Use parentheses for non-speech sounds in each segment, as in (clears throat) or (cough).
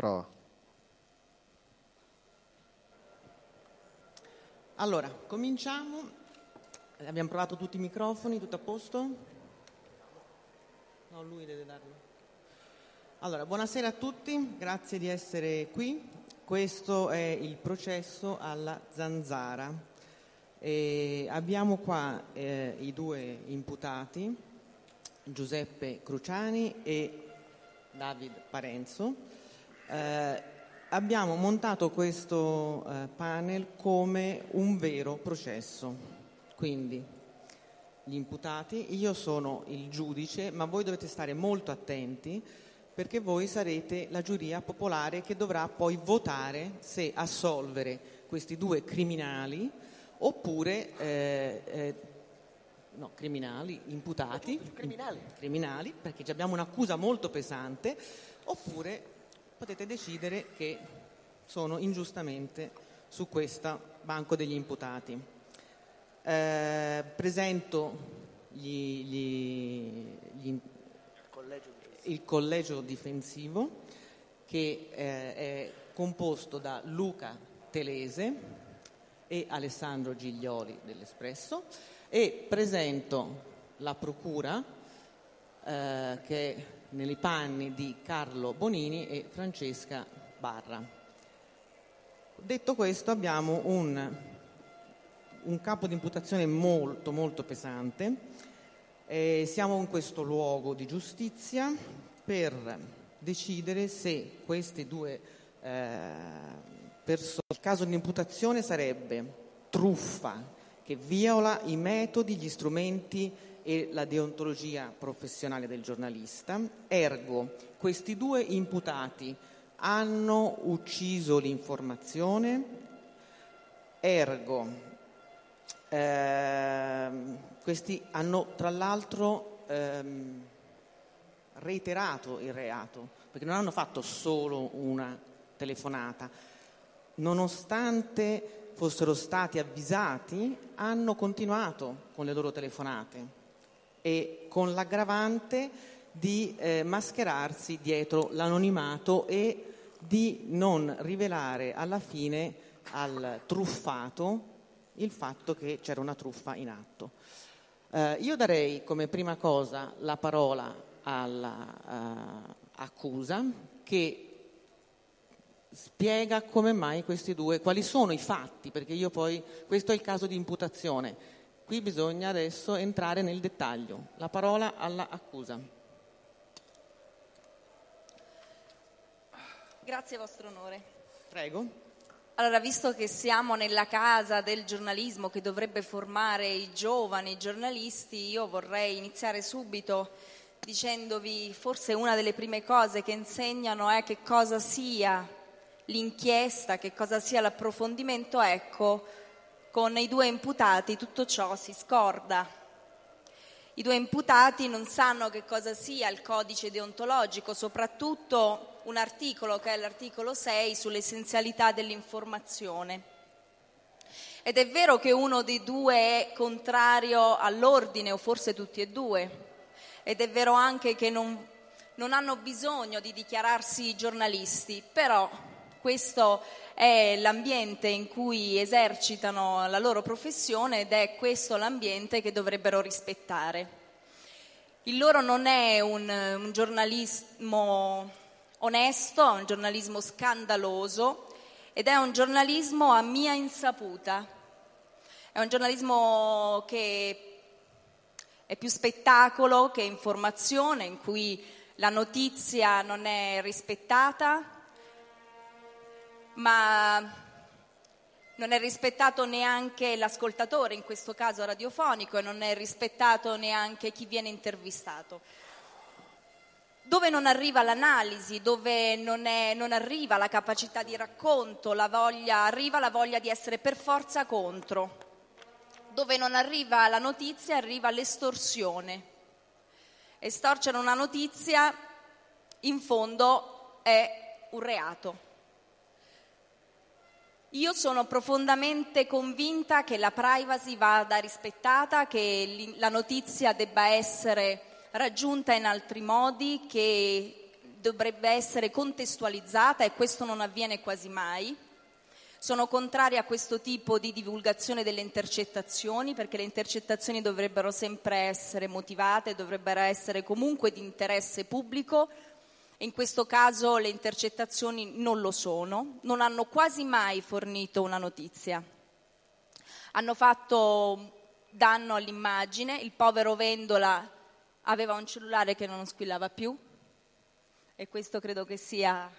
Prova. Allora, cominciamo. Abbiamo provato tutti i microfoni, tutto a posto? No, lui deve darlo. Allora, buonasera a tutti, grazie di essere qui. Questo è il processo alla zanzara. E abbiamo qua eh, i due imputati, Giuseppe Cruciani e David Parenzo. Eh, abbiamo montato questo eh, panel come un vero processo, quindi gli imputati, io sono il giudice, ma voi dovete stare molto attenti perché voi sarete la giuria popolare che dovrà poi votare se assolvere questi due criminali oppure eh, eh, no, criminali, imputati, Criminali. criminali, perché abbiamo un'accusa molto pesante, oppure potete decidere che sono ingiustamente su questo banco degli imputati. Eh, presento gli- gli- gli- il collegio difensivo che eh, è composto da Luca Telese e Alessandro Giglioli dell'Espresso e presento la procura eh, che è nei panni di Carlo Bonini e Francesca Barra. Detto questo abbiamo un, un capo di imputazione molto molto pesante eh, siamo in questo luogo di giustizia per decidere se queste due eh, persone, il caso di imputazione sarebbe truffa che viola i metodi, gli strumenti e la deontologia professionale del giornalista, ergo questi due imputati hanno ucciso l'informazione, ergo ehm, questi hanno tra l'altro ehm, reiterato il reato, perché non hanno fatto solo una telefonata. Nonostante fossero stati avvisati, hanno continuato con le loro telefonate e con l'aggravante di eh, mascherarsi dietro l'anonimato e di non rivelare alla fine al truffato il fatto che c'era una truffa in atto. Eh, io darei come prima cosa la parola all'accusa che spiega come mai questi due, quali sono i fatti, perché io poi, questo è il caso di imputazione, qui bisogna adesso entrare nel dettaglio. La parola all'accusa. Grazie vostro onore. Prego. Allora, visto che siamo nella casa del giornalismo che dovrebbe formare i giovani giornalisti, io vorrei iniziare subito dicendovi forse una delle prime cose che insegnano è che cosa sia l'inchiesta, che cosa sia l'approfondimento. Ecco, con i due imputati tutto ciò si scorda. I due imputati non sanno che cosa sia il codice deontologico, soprattutto un articolo che è l'articolo 6 sull'essenzialità dell'informazione. Ed è vero che uno dei due è contrario all'ordine, o forse tutti e due, ed è vero anche che non, non hanno bisogno di dichiararsi giornalisti, però questo è l'ambiente in cui esercitano la loro professione ed è questo l'ambiente che dovrebbero rispettare. Il loro non è un, un giornalismo onesto, è un giornalismo scandaloso ed è un giornalismo a mia insaputa. È un giornalismo che è più spettacolo che informazione, in cui la notizia non è rispettata, ma non è rispettato neanche l'ascoltatore, in questo caso radiofonico, e non è rispettato neanche chi viene intervistato. Dove non arriva l'analisi, dove non, è, non arriva la capacità di racconto, la voglia, arriva la voglia di essere per forza contro. Dove non arriva la notizia, arriva l'estorsione. Estorcere una notizia, in fondo, è un reato. Io sono profondamente convinta che la privacy vada rispettata, che la notizia debba essere raggiunta in altri modi, che dovrebbe essere contestualizzata e questo non avviene quasi mai. Sono contraria a questo tipo di divulgazione delle intercettazioni perché le intercettazioni dovrebbero sempre essere motivate, dovrebbero essere comunque di interesse pubblico. In questo caso le intercettazioni non lo sono, non hanno quasi mai fornito una notizia. Hanno fatto danno all'immagine, il povero Vendola aveva un cellulare che non squillava più e questo credo che sia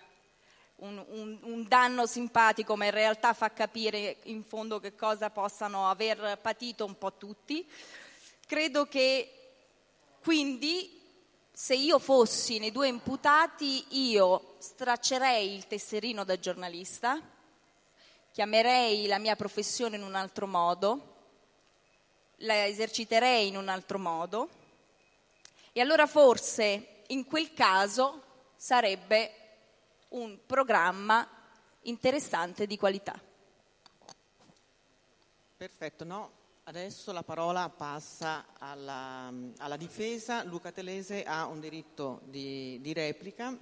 un, un, un, danno simpatico, ma in realtà fa capire in fondo che cosa possano aver patito un po' tutti. Credo che quindi se io fossi nei due imputati io straccerei il tesserino da giornalista, chiamerei la mia professione in un altro modo, la eserciterei in un altro modo e allora forse in quel caso sarebbe un programma interessante di qualità. Perfetto, no? Adesso la parola passa alla, alla difesa. Luca Telese ha un diritto di, di replica.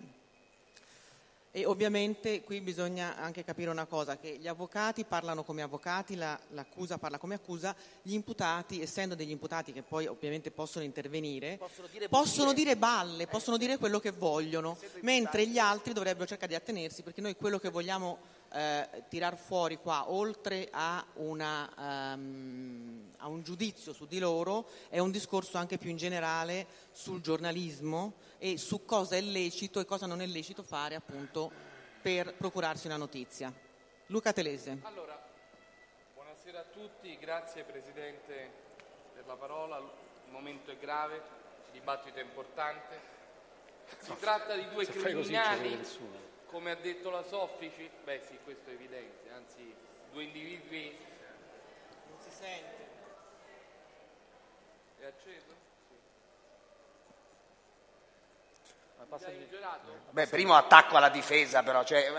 E ovviamente qui bisogna anche capire una cosa, che gli avvocati parlano come avvocati, la, l'accusa parla come accusa, gli imputati, essendo degli imputati che poi ovviamente possono intervenire, possono dire, possono dire balle, eh, possono dire quello che vogliono, mentre gli altri dovrebbero cercare di attenersi, perché noi quello che vogliamo eh, tirar fuori qua, oltre a, una, um, a un giudizio su di loro, è un discorso anche più in generale sul giornalismo e su cosa è lecito e cosa non è lecito fare appunto per procurarsi una notizia. Luca Telese. Allora, buonasera a tutti, grazie Presidente per la parola, il momento è grave, il dibattito è importante. Si tratta di due criminali, come ha detto la Soffici, beh sì, questo è evidente, anzi due individui... Non si sente. È acceso? Beh, primo attacco alla difesa però, cioè,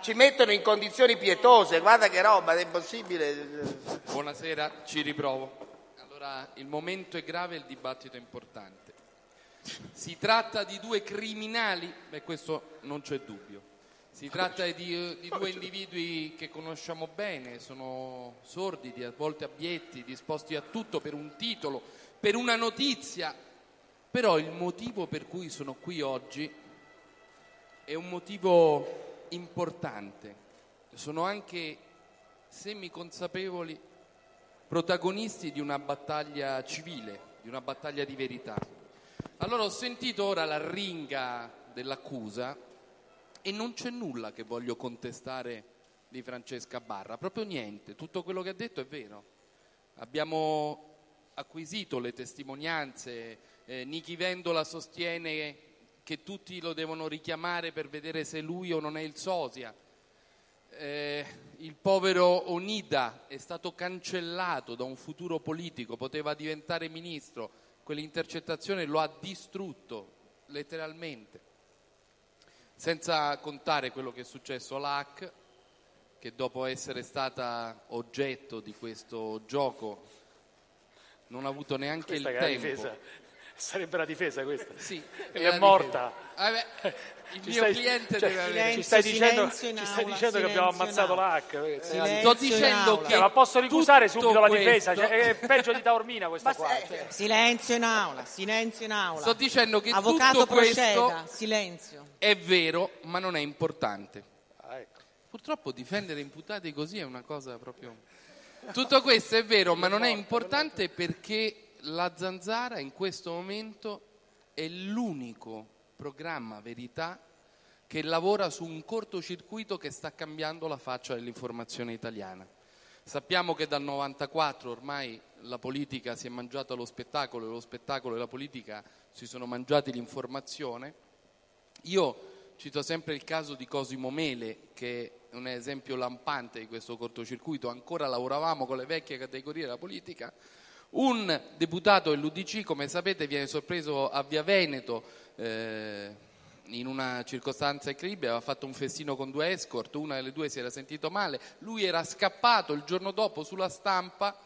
ci mettono in condizioni pietose, guarda che roba, è impossibile. Buonasera, ci riprovo. Allora, il momento è grave, il dibattito è importante. Si tratta di due criminali, beh questo non c'è dubbio. Si tratta di, di due individui che conosciamo bene, sono sordidi, a volte abietti, disposti a tutto per un titolo, per una notizia, però il motivo per cui sono qui oggi è un motivo importante. Sono anche semiconsapevoli protagonisti di una battaglia civile, di una battaglia di verità. Allora ho sentito ora la ringa dell'accusa e non c'è nulla che voglio contestare di Francesca Barra, proprio niente, tutto quello che ha detto è vero. Abbiamo acquisito le testimonianze eh, Nichi Vendola sostiene che tutti lo devono richiamare per vedere se lui o non è il sosia. Eh, il povero Onida è stato cancellato da un futuro politico, poteva diventare ministro, quell'intercettazione lo ha distrutto letteralmente. Senza contare quello che è successo all'AC, che dopo essere stata oggetto di questo gioco non ha avuto neanche Questa il tempo difesa. Sarebbe la difesa questa? Sì, è, è morta. Ah, (laughs) beh, il ci mio stai, cliente cioè, deve avere... Ci stai dicendo, ci stai dicendo che abbiamo ammazzato l'H. Sto dicendo che... ma posso ricusare subito la difesa? Cioè, è peggio di Taormina questa qua. Cioè. Silenzio in aula, silenzio in aula. Sto dicendo che Avvocato tutto proceda, questo silenzio. è vero, ma non è importante. Ah, ecco. Purtroppo difendere imputati così è una cosa proprio... Tutto questo è vero, ma non è importante perché la Zanzara in questo momento è l'unico programma verità che lavora su un cortocircuito che sta cambiando la faccia dell'informazione italiana. Sappiamo che dal 94 ormai la politica si è mangiata lo spettacolo e lo spettacolo e la politica si sono mangiati l'informazione. Io cito sempre il caso di Cosimo Mele, che è un esempio lampante di questo cortocircuito. Ancora lavoravamo con le vecchie categorie della politica, un deputato dell'Udc, come sapete, viene sorpreso a Via Veneto eh, in una circostanza incredibile, aveva fatto un festino con due escort, una delle due si era sentito male, lui era scappato il giorno dopo sulla stampa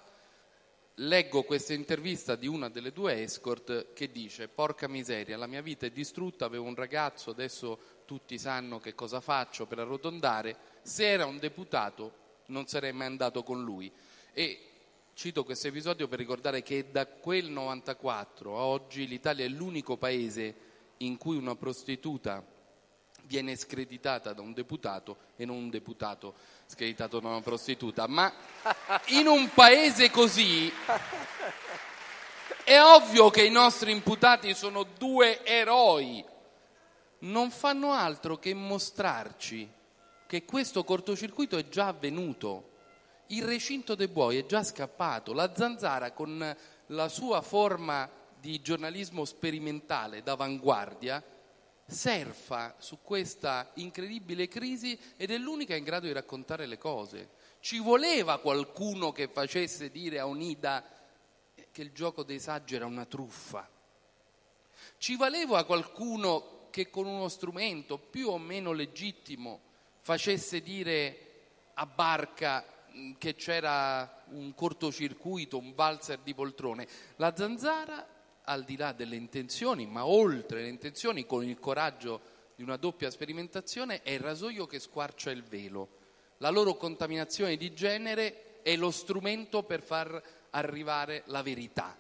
leggo questa intervista di una delle due escort che dice porca miseria, la mia vita è distrutta, avevo un ragazzo, adesso tutti sanno che cosa faccio per arrotondare, se era un deputato non sarei mai andato con lui. E cito questo episodio per ricordare che da quel 94 a oggi l'Italia è l'unico paese in cui una prostituta viene screditata da un deputato e non un deputato screditato da una prostituta. Ma in un paese così è ovvio che i nostri imputati sono due eroi. Non fanno altro che mostrarci che questo cortocircuito è già avvenuto. Il recinto dei buoi è già scappato. La zanzara con la sua forma di giornalismo sperimentale d'avanguardia surfa su questa incredibile crisi ed è l'unica in grado di raccontare le cose. Ci voleva qualcuno che facesse dire a Onida che il gioco dei saggi era una truffa. Ci voleva qualcuno che con uno strumento più o meno legittimo facesse dire a Barca che c'era un cortocircuito, un valzer di poltrone. La zanzara al di là delle intenzioni, ma oltre le intenzioni, con il coraggio di una doppia sperimentazione, è il rasoio che squarcia il velo. La loro contaminazione di genere è lo strumento per far arrivare la verità.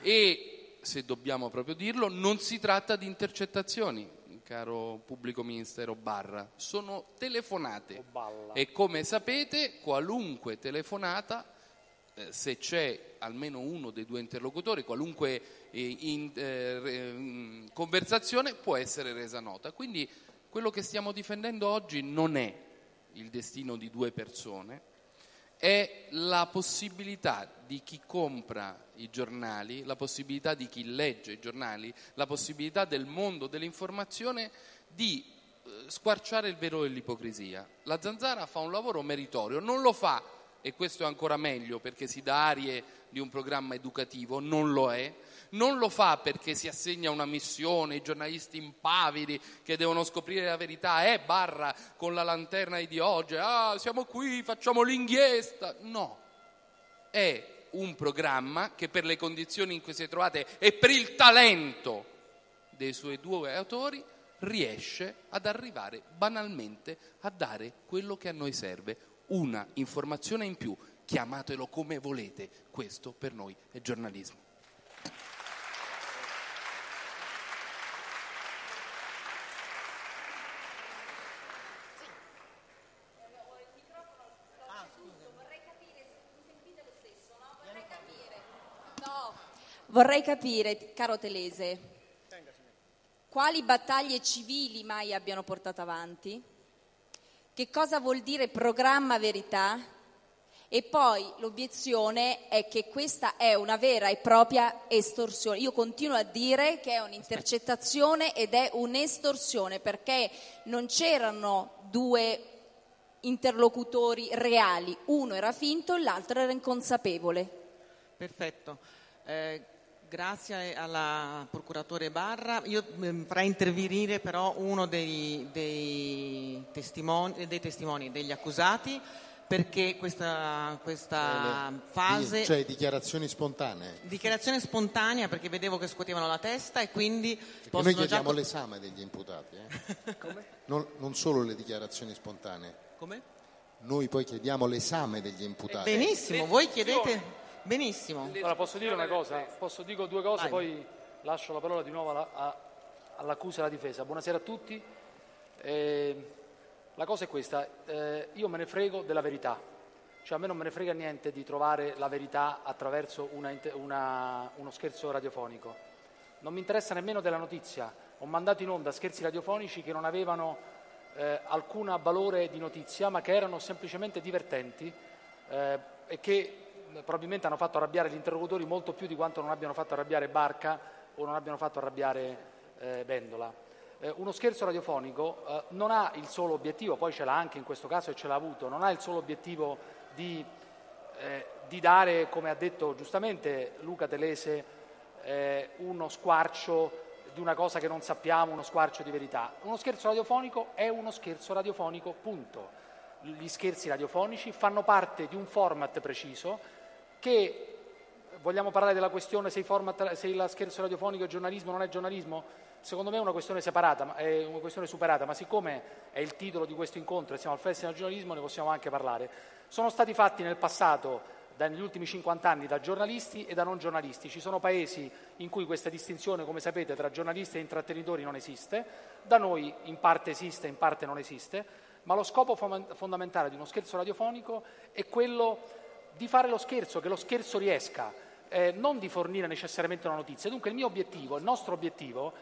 E, se dobbiamo proprio dirlo, non si tratta di intercettazioni, caro pubblico ministero Barra, sono telefonate. E come sapete, qualunque telefonata eh, se c'è almeno uno dei due interlocutori, qualunque eh, in, eh, mm, conversazione può essere resa nota. Quindi quello che stiamo difendendo oggi non è il destino di due persone, è la possibilità di chi compra i giornali, la possibilità di chi legge i giornali, la possibilità del mondo dell'informazione di squarciare il velo dell'ipocrisia. La Zanzara fa un lavoro meritorio, non lo fa e questo è ancora meglio perché si dà arie di un programma educativo, non lo è, non lo fa perché si assegna una missione, i giornalisti impavidi che devono scoprire la verità, eh, barra con la lanterna di oggi, ah, siamo qui, facciamo l'inchiesta, no, è un programma che per le condizioni in cui si è trovate e per il talento dei suoi due autori riesce ad arrivare banalmente a dare quello che a noi serve, una informazione in più, chiamatelo come volete, questo per noi è giornalismo. Vorrei capire, caro Telese, quali battaglie civili mai abbiano portato avanti? che cosa vuol dire programma verità e poi l'obiezione è che questa è una vera e propria estorsione. Io continuo a dire che è un'intercettazione ed è un'estorsione perché non c'erano due interlocutori reali, uno era finto e l'altro era inconsapevole. Perfetto. Eh, Grazie alla procuratore Barra. Io mm, farei intervenire però uno dei, dei, testimoni, dei testimoni, degli accusati, perché questa, questa eh, fase... Cioè dichiarazioni spontanee? Dichiarazione spontanea perché vedevo che scuotevano la testa e quindi... Perché noi chiediamo già... l'esame degli imputati, eh? (laughs) non, non, solo le dichiarazioni spontanee. Come? Noi poi chiediamo l'esame degli imputati. Benissimo, voi chiedete... Benissimo. Allora posso dire una cosa? Posso dire due cose, Vai. poi lascio la parola di nuovo alla, a, all'accusa e alla difesa. Buonasera a tutti. Eh, la cosa è questa, eh, io me ne frego della verità, cioè a me non me ne frega niente di trovare la verità attraverso una, una, uno scherzo radiofonico. Non mi interessa nemmeno della notizia. Ho mandato in onda scherzi radiofonici che non avevano eh, alcun valore di notizia, ma che erano semplicemente divertenti eh, e che probabilmente hanno fatto arrabbiare gli interlocutori molto più di quanto non abbiano fatto arrabbiare Barca o non abbiano fatto arrabbiare eh, Vendola. Eh, uno scherzo radiofonico eh, non ha il solo obiettivo, poi ce l'ha anche in questo caso e ce l'ha avuto, non ha il solo obiettivo di, eh, di dare, come ha detto giustamente Luca Telese, eh, uno squarcio di una cosa che non sappiamo, uno squarcio di verità. Uno scherzo radiofonico è uno scherzo radiofonico, punto. Gli scherzi radiofonici fanno parte di un format preciso che vogliamo parlare della questione se, format, se il scherzo radiofonico è giornalismo o non è giornalismo? Secondo me è una questione separata, è una questione superata, ma siccome è il titolo di questo incontro e siamo al Festival del giornalismo ne possiamo anche parlare. Sono stati fatti nel passato negli ultimi 50 anni da giornalisti e da non giornalisti. Ci sono paesi in cui questa distinzione, come sapete, tra giornalisti e intrattenitori non esiste, da noi in parte esiste, in parte non esiste, ma lo scopo fondamentale di uno scherzo radiofonico è quello di fare lo scherzo, che lo scherzo riesca, eh, non di fornire necessariamente una notizia. Dunque il mio obiettivo, il nostro obiettivo,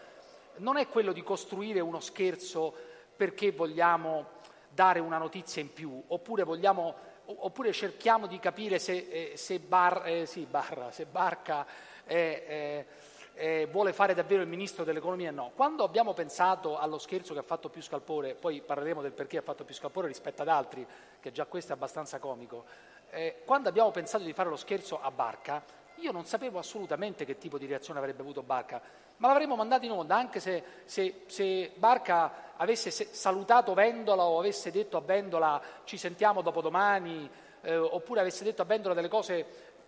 non è quello di costruire uno scherzo perché vogliamo dare una notizia in più, oppure vogliamo oppure cerchiamo di capire se, eh, se, bar, eh, sì, barra, se Barca eh, eh, vuole fare davvero il ministro dell'economia. No, quando abbiamo pensato allo scherzo che ha fatto più scalpore, poi parleremo del perché ha fatto più scalpore rispetto ad altri, che già questo è abbastanza comico, eh, quando abbiamo pensato di fare lo scherzo a Barca, io non sapevo assolutamente che tipo di reazione avrebbe avuto Barca, ma l'avremmo mandato in onda anche se, se, se Barca avesse salutato Vendola o avesse detto a Vendola ci sentiamo dopodomani, eh, oppure avesse detto a Vendola delle cose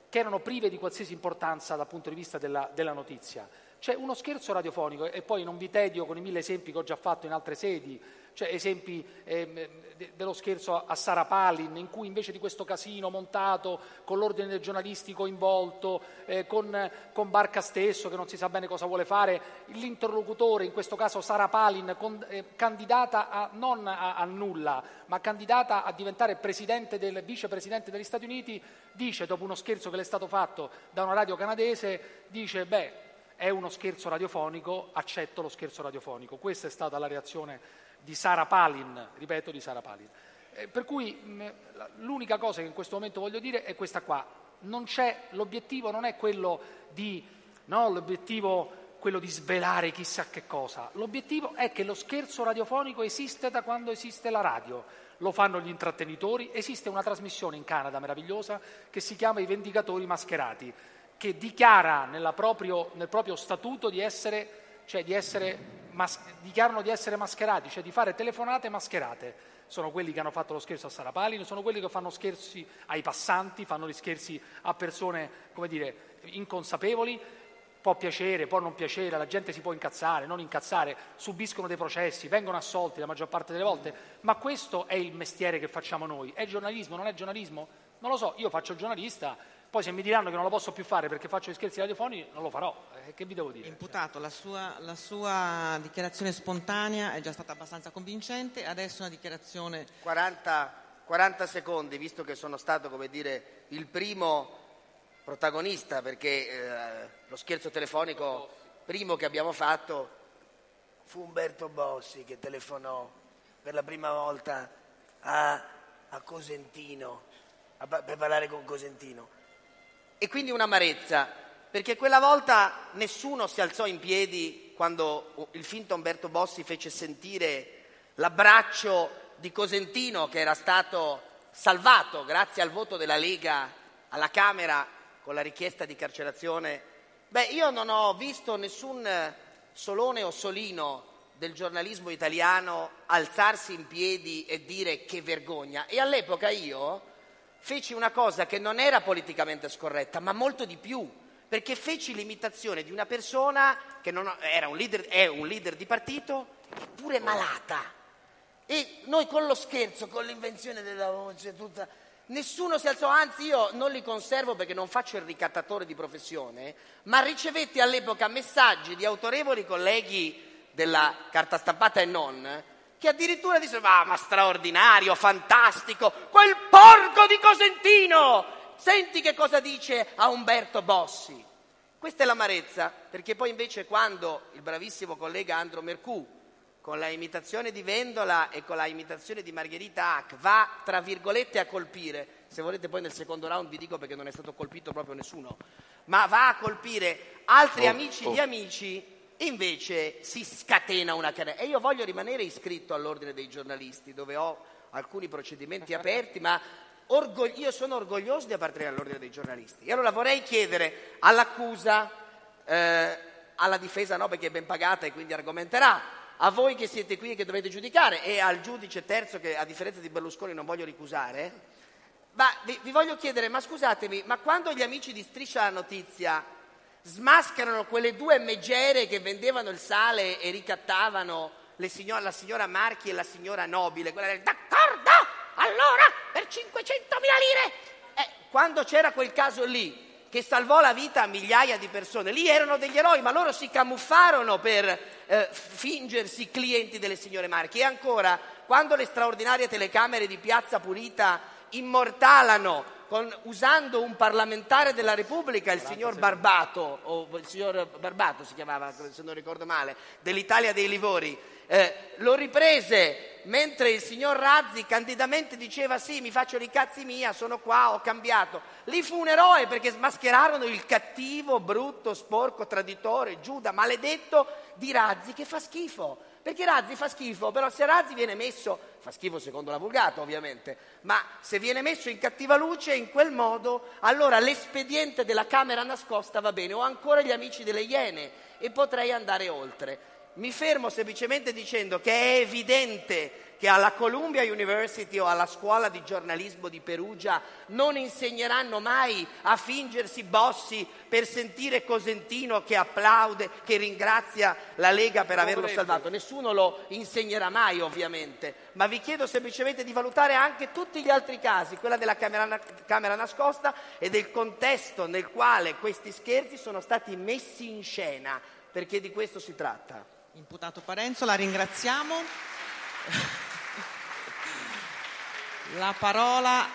che erano prive di qualsiasi importanza dal punto di vista della, della notizia. C'è uno scherzo radiofonico e poi non vi tedio con i mille esempi che ho già fatto in altre sedi, cioè esempi eh, dello scherzo a Sara Palin, in cui invece di questo casino montato con l'ordine del giornalisti coinvolto, eh, con, con, Barca stesso che non si sa bene cosa vuole fare, l'interlocutore, in questo caso Sara Palin, con, eh, candidata a, non a, a, nulla, ma candidata a diventare presidente del, vicepresidente degli Stati Uniti, dice, dopo uno scherzo che le è stato fatto da una radio canadese, dice, beh, è uno scherzo radiofonico, accetto lo scherzo radiofonico. Questa è stata la reazione di Sara Palin, ripeto di Sara Palin. Eh, per cui mh, l'unica cosa che in questo momento voglio dire è questa qua. Non l'obiettivo non è quello di, no, l'obiettivo quello di svelare chissà che cosa. L'obiettivo è che lo scherzo radiofonico esiste da quando esiste la radio. Lo fanno gli intrattenitori. Esiste una trasmissione in Canada meravigliosa che si chiama I Vendicatori Mascherati, che dichiara proprio, nel proprio statuto di essere, cioè di essere mas- dichiarano di essere mascherati, cioè di fare telefonate mascherate. Sono quelli che hanno fatto lo scherzo a Sara Palin, sono quelli che fanno scherzi ai passanti, fanno gli scherzi a persone, come dire, inconsapevoli. Può piacere, può non piacere, la gente si può incazzare, non incazzare, subiscono dei processi, vengono assolti la maggior parte delle volte, ma questo è il mestiere che facciamo noi. È giornalismo, non è giornalismo? Non lo so, io faccio il giornalista, poi se mi diranno che non lo posso più fare perché faccio gli scherzi radiofonici, non lo farò. Eh, che vi devo dire? Imputato, la sua, la sua, dichiarazione spontanea è già stata abbastanza convincente, adesso una dichiarazione... 40, 40 secondi, visto che sono stato, come dire, il primo protagonista, perché eh, lo scherzo telefonico primo che abbiamo fatto fu Umberto Bossi che telefonò per la prima volta a, a Cosentino, a, per parlare con Cosentino e quindi un'amarezza, perché quella volta nessuno si alzò in piedi quando il finto Umberto Bossi fece sentire l'abbraccio di Cosentino che era stato salvato grazie al voto della Lega alla Camera con la richiesta di carcerazione. Beh, io non ho visto nessun Solone o Solino del giornalismo italiano alzarsi in piedi e dire che vergogna. E all'epoca io feci una cosa che non era politicamente scorretta, ma molto di più, perché feci l'imitazione di una persona che non, un leader, è un leader di partito, eppure malata. E noi con lo scherzo, con l'invenzione della voce, tutta, nessuno si alzò, anzi io non li conservo perché non faccio il ricattatore di professione, ma ricevetti all'epoca messaggi di autorevoli colleghi della carta stampata e non, che addirittura dice ma, ma straordinario, fantastico, quel porco di Cosentino! Senti che cosa dice a Umberto Bossi. Questa è l'amarezza, perché poi invece quando il bravissimo collega Andro Mercù, con la imitazione di Vendola e con la imitazione di Margherita Hack, va tra virgolette a colpire, se volete poi nel secondo round vi dico perché non è stato colpito proprio nessuno, ma va a colpire altri oh, amici oh. di amici invece si scatena una querela. E io voglio rimanere iscritto all'ordine dei giornalisti, dove ho alcuni procedimenti aperti, ma orgog- io sono orgoglioso di appartenere all'ordine dei giornalisti. E allora vorrei chiedere all'accusa, eh, alla difesa no, perché è ben pagata e quindi argomenterà, a voi che siete qui e che dovete giudicare, e al giudice terzo che a differenza di Berlusconi non voglio ricusare, Ma vi, vi voglio chiedere, ma scusatemi, ma quando gli amici di Striscia la Notizia smascherano quelle due megere che vendevano il sale e ricattavano signor, la signora Marchi e la signora Nobile, quella del d'accordo, allora per 500.000 lire. Eh, quando c'era quel caso lì che salvò la vita a migliaia di persone, lì erano degli eroi, ma loro si camuffarono per eh, fingersi clienti delle signore Marchi. E ancora, quando le straordinarie telecamere di Piazza Pulita immortalano con, usando un parlamentare della Repubblica, il signor Barbato, o il signor Barbato si chiamava, se non ricordo male, dell'Italia dei Livori, eh, lo riprese mentre il signor Razzi candidamente diceva sì, mi faccio i cazzi mia, sono qua, ho cambiato. Lì fu un eroe perché smascherarono il cattivo, brutto, sporco, traditore, Giuda, maledetto di Razzi che fa schifo. Perché Razzi fa schifo, però se Razzi viene messo, fa schifo secondo la vulgata ovviamente, ma se viene messo in cattiva luce in quel modo, allora l'espediente della camera nascosta va bene. Ho ancora gli amici delle Iene e potrei andare oltre. Mi fermo semplicemente dicendo che è evidente che alla Columbia University o alla scuola di giornalismo di Perugia non insegneranno mai a fingersi bossi per sentire Cosentino che applaude, che ringrazia la Lega per averlo salvato. Nessuno lo insegnerà mai, ovviamente, ma vi chiedo semplicemente di valutare anche tutti gli altri casi, quella della camera, camera nascosta e del contesto nel quale questi scherzi sono stati messi in scena, perché di questo si tratta. Imputato Parenzo, la ringraziamo. (laughs) La parola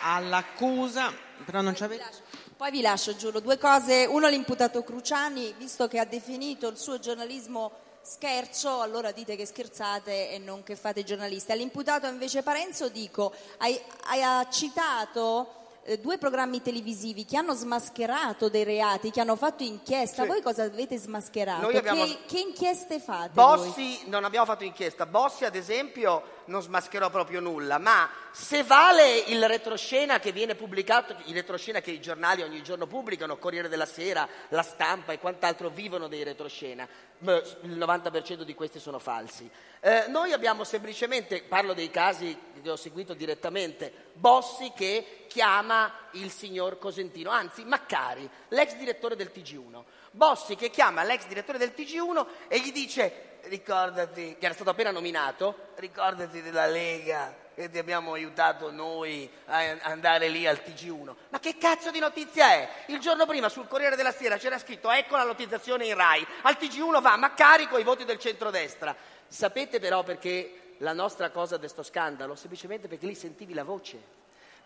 all'accusa, però non c'avete... Poi vi lascio, giuro, due cose. Uno l'imputato Cruciani, visto che ha definito il suo giornalismo scherzo, allora dite che scherzate e non che fate giornalisti. All'imputato invece Parenzo dico, hai, hai citato eh, due programmi televisivi che hanno smascherato dei reati, che hanno fatto inchiesta. Sì. Voi cosa avete smascherato? Abbiamo... Che, che, inchieste fate? Bossi, voi? non abbiamo fatto inchiesta. Bossi, ad esempio, non smascherò proprio nulla, ma se vale il retroscena che viene pubblicato, il retroscena che i giornali ogni giorno pubblicano, Corriere della Sera, La Stampa e quant'altro vivono dei retroscena, il 90% di questi sono falsi. Eh, noi abbiamo semplicemente, parlo dei casi che ho seguito direttamente, Bossi che chiama il signor Cosentino, anzi Maccari, l'ex direttore del TG1. Bossi che chiama l'ex direttore del TG1 e gli dice ricordati, che era stato appena nominato, ricordati della Lega che ti abbiamo aiutato noi a andare lì al TG1. Ma che cazzo di notizia è? Il giorno prima sul Corriere della Sera c'era scritto ecco la notizzazione in RAI, al TG1 va, ma carico i voti del centrodestra. Sapete però perché la nostra cosa di questo scandalo? Semplicemente perché lì sentivi la voce.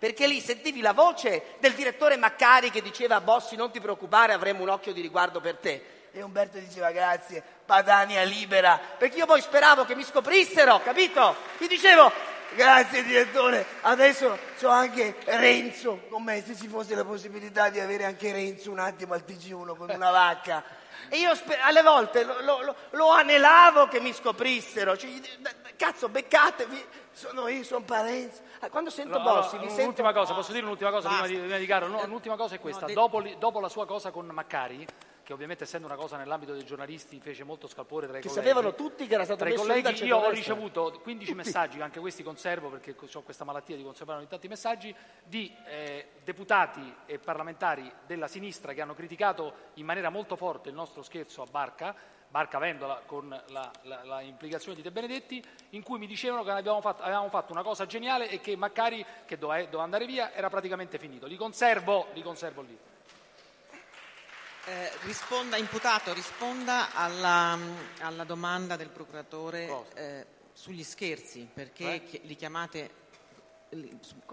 Perché lì sentivi la voce del direttore Maccari che diceva Bossi non ti preoccupare, avremo un occhio di riguardo per te. E Umberto diceva grazie, Padania libera, perché io poi speravo che mi scoprissero, capito? Gli dicevo grazie direttore, adesso c'ho anche Renzo con me, se ci fosse la possibilità di avere anche Renzo un attimo al TG1 con una vacca. E io sper- alle volte lo, lo, lo, lo, anelavo che mi scoprissero, cioè, cazzo beccatevi, sono io, sono Parenzo. Ah, quando sento no, Bossi, no, Un'ultima cosa, posso dire un'ultima cosa prima di, prima di Caro? No, l'ultima cosa è questa, dopo, dopo la sua cosa con Maccari che ovviamente essendo una cosa nell'ambito dei giornalisti fece molto scalpore tra i che colleghi. sapevano tutti che era stato tra messo i colleghi io ho ricevuto 15 tutti. messaggi, anche questi conservo perché ho questa malattia di conservare ogni tanti messaggi, di eh, deputati e parlamentari della sinistra che hanno criticato in maniera molto forte il nostro scherzo a Barca, Barca Vendola con la, la, la, implicazione di De Benedetti, in cui mi dicevano che avevamo fatto, avevamo fatto una cosa geniale e che Maccari, che doveva, doveva andare via, era praticamente finito. Li conservo, li conservo lì. Eh, risponda, imputato, risponda alla, alla, domanda del procuratore eh, sugli scherzi, perché eh? li chiamate...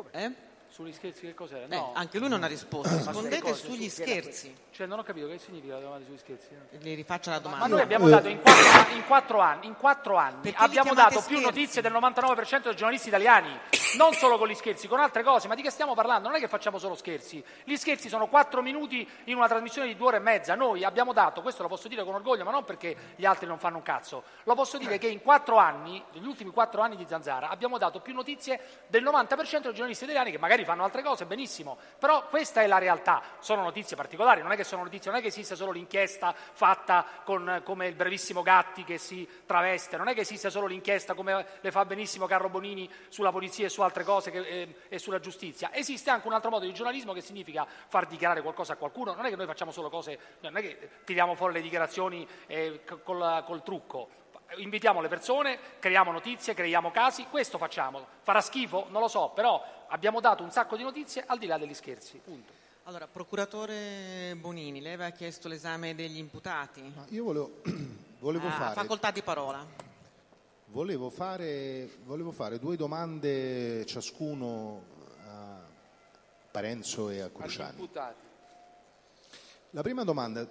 Eh? Sugli scherzi che cos'è? Eh, no. anche lui non ha risposto. Rispondete sugli scherzi. Cioè, non ho capito che significa la domanda sugli scherzi. Le rifaccio la domanda. Ma noi abbiamo dato in quattro, in quattro anni, in quattro anni abbiamo dato scherzi? più notizie del 99% dei giornalisti italiani. Non solo con gli scherzi, con altre cose. Ma di che stiamo parlando? Non è che facciamo solo scherzi. Gli scherzi sono quattro minuti in una trasmissione di due ore e mezza. Noi abbiamo dato, questo lo posso dire con orgoglio, ma non perché gli altri non fanno un cazzo. Lo posso dire che in quattro anni, negli ultimi quattro anni di Zanzara, abbiamo dato più notizie del 90% dei giornalisti italiani che magari magari fanno altre cose, benissimo, però questa è la realtà, sono notizie particolari, non è che sono notizie, non è che esiste solo l'inchiesta fatta con, come il brevissimo Gatti che si traveste, non è che esiste solo l'inchiesta come le fa benissimo Carlo Bonini sulla polizia e su altre cose che, eh, e sulla giustizia, esiste anche un altro modo di giornalismo che significa far dichiarare qualcosa a qualcuno, non è che noi facciamo solo cose, non è che tiriamo fuori le dichiarazioni eh, col, col trucco, invitiamo le persone, creiamo notizie, creiamo casi, questo facciamo. Farà schifo? Non lo so, però abbiamo dato un sacco di notizie al di là degli scherzi. Punto. Allora, procuratore Bonini, lei aveva chiesto l'esame degli imputati. No, io volevo, (clears throat) volevo Ah, fare... facoltà di parola. Volevo fare, volevo fare due domande ciascuno a Parenzo e a Cruciani. imputati. La prima domanda,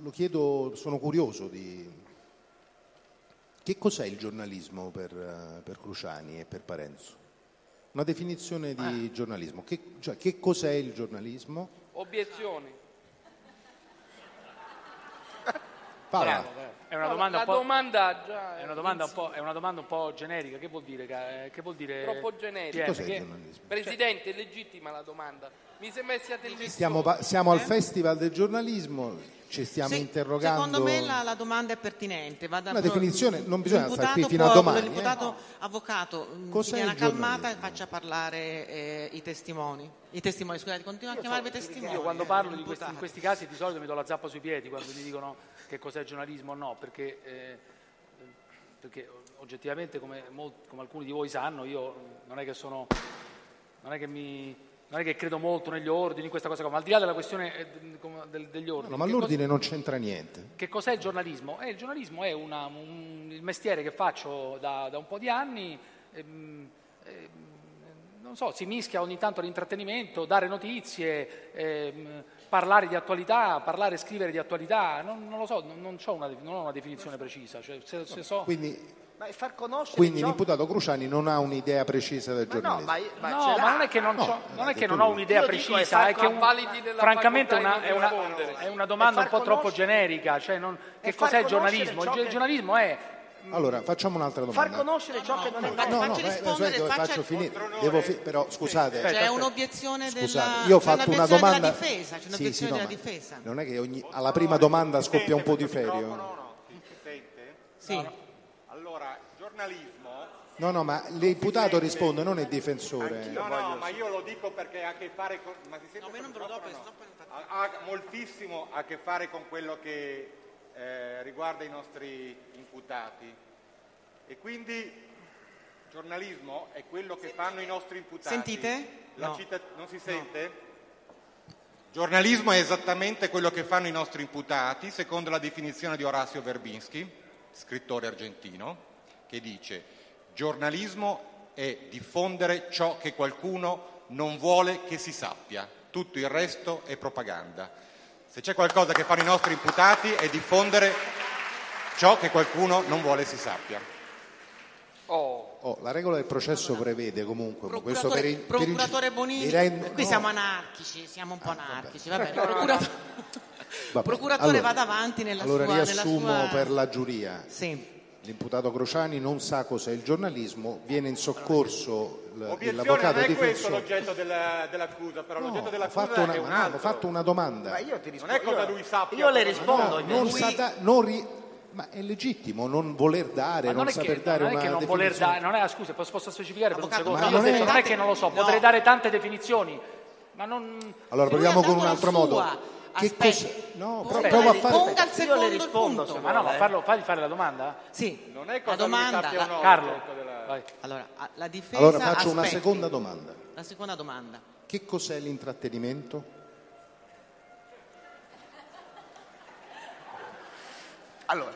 lo chiedo, sono curioso di... Che cos'è il giornalismo per, per Cruciani e per Parenzo? Una definizione di giornalismo. Che, cioè, che cos'è il giornalismo? Obiezioni. Parla. È una domanda un po'... domanda già È una, domanda un po', è una domanda un po' generica, che vuol dire? Che, che vuol dire troppo generica. Il giornalismo? Presidente, è legittima la domanda. Mi sembra che siate gestore. Stiamo, pa- siamo al Eh? Festival del giornalismo, ci stiamo Sì, interrogando... Secondo me la, la domanda è pertinente. Vada Una definizione, non bisogna stare qui fino a può- domani, L'imputato avvocato mh, Cos'è una il calmata e faccia parlare eh, i testimoni. I testimoni, scusate, continua a chiamarvi testimoni. Io quando parlo di questi, in questi casi di solito mi do la zappa sui piedi quando mi dicono che cos'è giornalismo o no, perché, eh, perché oggettivamente come, mol- come alcuni di voi sanno io non è che sono, non è che mi, non è che credo molto negli ordini, in questa cosa qua, ma al di là della questione eh, degli ordini. No, ma che cosa- l'ordine non c'entra niente. che cos'è il giornalismo? Eh, il giornalismo è una- un- il mestiere che faccio da, da un po' di anni, ehm, ehm, non so, si mischia ogni tanto all'intrattenimento, dare notizie, ehm, parlare di attualità, parlare e scrivere di attualità, non, non lo so, non, non, c'ho una, non ho una definizione precisa. Cioè, se, se so, Quindi, Ma è far conoscere quindi ciò- l'imputato Cruciani non ha un'idea precisa del Ma no, giornalismo. ma, ma no, ma non è che non, No, non, è che non ho un'idea Io è precisa, far è che un- francamente una- è, una, è una domanda un po' troppo generica, cioè non- che cos'è il giornalismo? Il, giornalismo è Allora, facciamo un'altra Far domanda. conoscere ciò che non è fa- vero. No, no, beh, rispondere, aspetta, faccia- faccio finire. Devo fi- però scusate, C'è aspetta. un'obiezione della, scusate, io ho c'è fatto una un'obiezione domanda. della difesa, c'è Sì, un'obiezione sì, no, della ma difesa. Non è che ogni- alla prima domanda scoppia un po' di ferio. No, no, si sente? Sì. Allora, giornalismo, No, no, ma l'imputato risponde, non il difensore. no, no, ma io lo dico perché ha a che fare con... Ma si sente No, sennò poi non fate- Ha, ha moltissimo a che fare con quello che eh, riguarda i nostri imputati. E quindi giornalismo è quello che fanno i nostri imputati. Sentite? No. cita- non si sente? Giornalismo è esattamente quello che fanno i nostri imputati, secondo la definizione di Orazio Verbinski, scrittore argentino, che dice giornalismo è diffondere ciò che qualcuno non vuole che si sappia, tutto il resto è propaganda. Se c'è qualcosa che fanno i nostri imputati è diffondere ciò che qualcuno non vuole si sappia. Oh, Oh, la regola del processo prevede comunque, questo Procuratore, per il, procuratore Bonini, mi rende- qui no. siamo anarchici, siamo un po' Ah, vabbè. anarchici, va bene. Procuratore, (laughs) Vabbè, procuratore allora- vada avanti nella allora sua... nella riassumo sua- per la giuria. Sì. L'imputato Crociani non sa cos'è il giornalismo, viene in soccorso l- l'avvocato non è questo l'oggetto della- dell'accusa, però No, l'oggetto ho dell'accusa fatto una, è un no, ho altro. fatto una domanda. Ma io ti Non rispondo. è cosa io- lui sappia. Io le rispondo. No, invece. non sa da- non ri- ma è legittimo non voler dare, Ma non, non, è saper che, dare non è una che non voler definizione. dare, non è, ah, scusa, posso, posso specificare per un Avvocato, secondo? ma Io ho non detto, è- non è che non lo so, No. potrei dare tante definizioni, ma non... Allora lui proviamo con un altro modo. Aspetti. cos'è? No, Ponga- pro- provo a fare Ponga il Io le secondo rispondo, punto. Ma no, ma vuole. farlo, fagli fare la domanda? Sì, Non è la cosa lui domanda... la- no. Carlo, della-. Allora, la difesa Allora faccio una aspetti. seconda domanda. La seconda domanda. Che cos'è l'intrattenimento? Allora,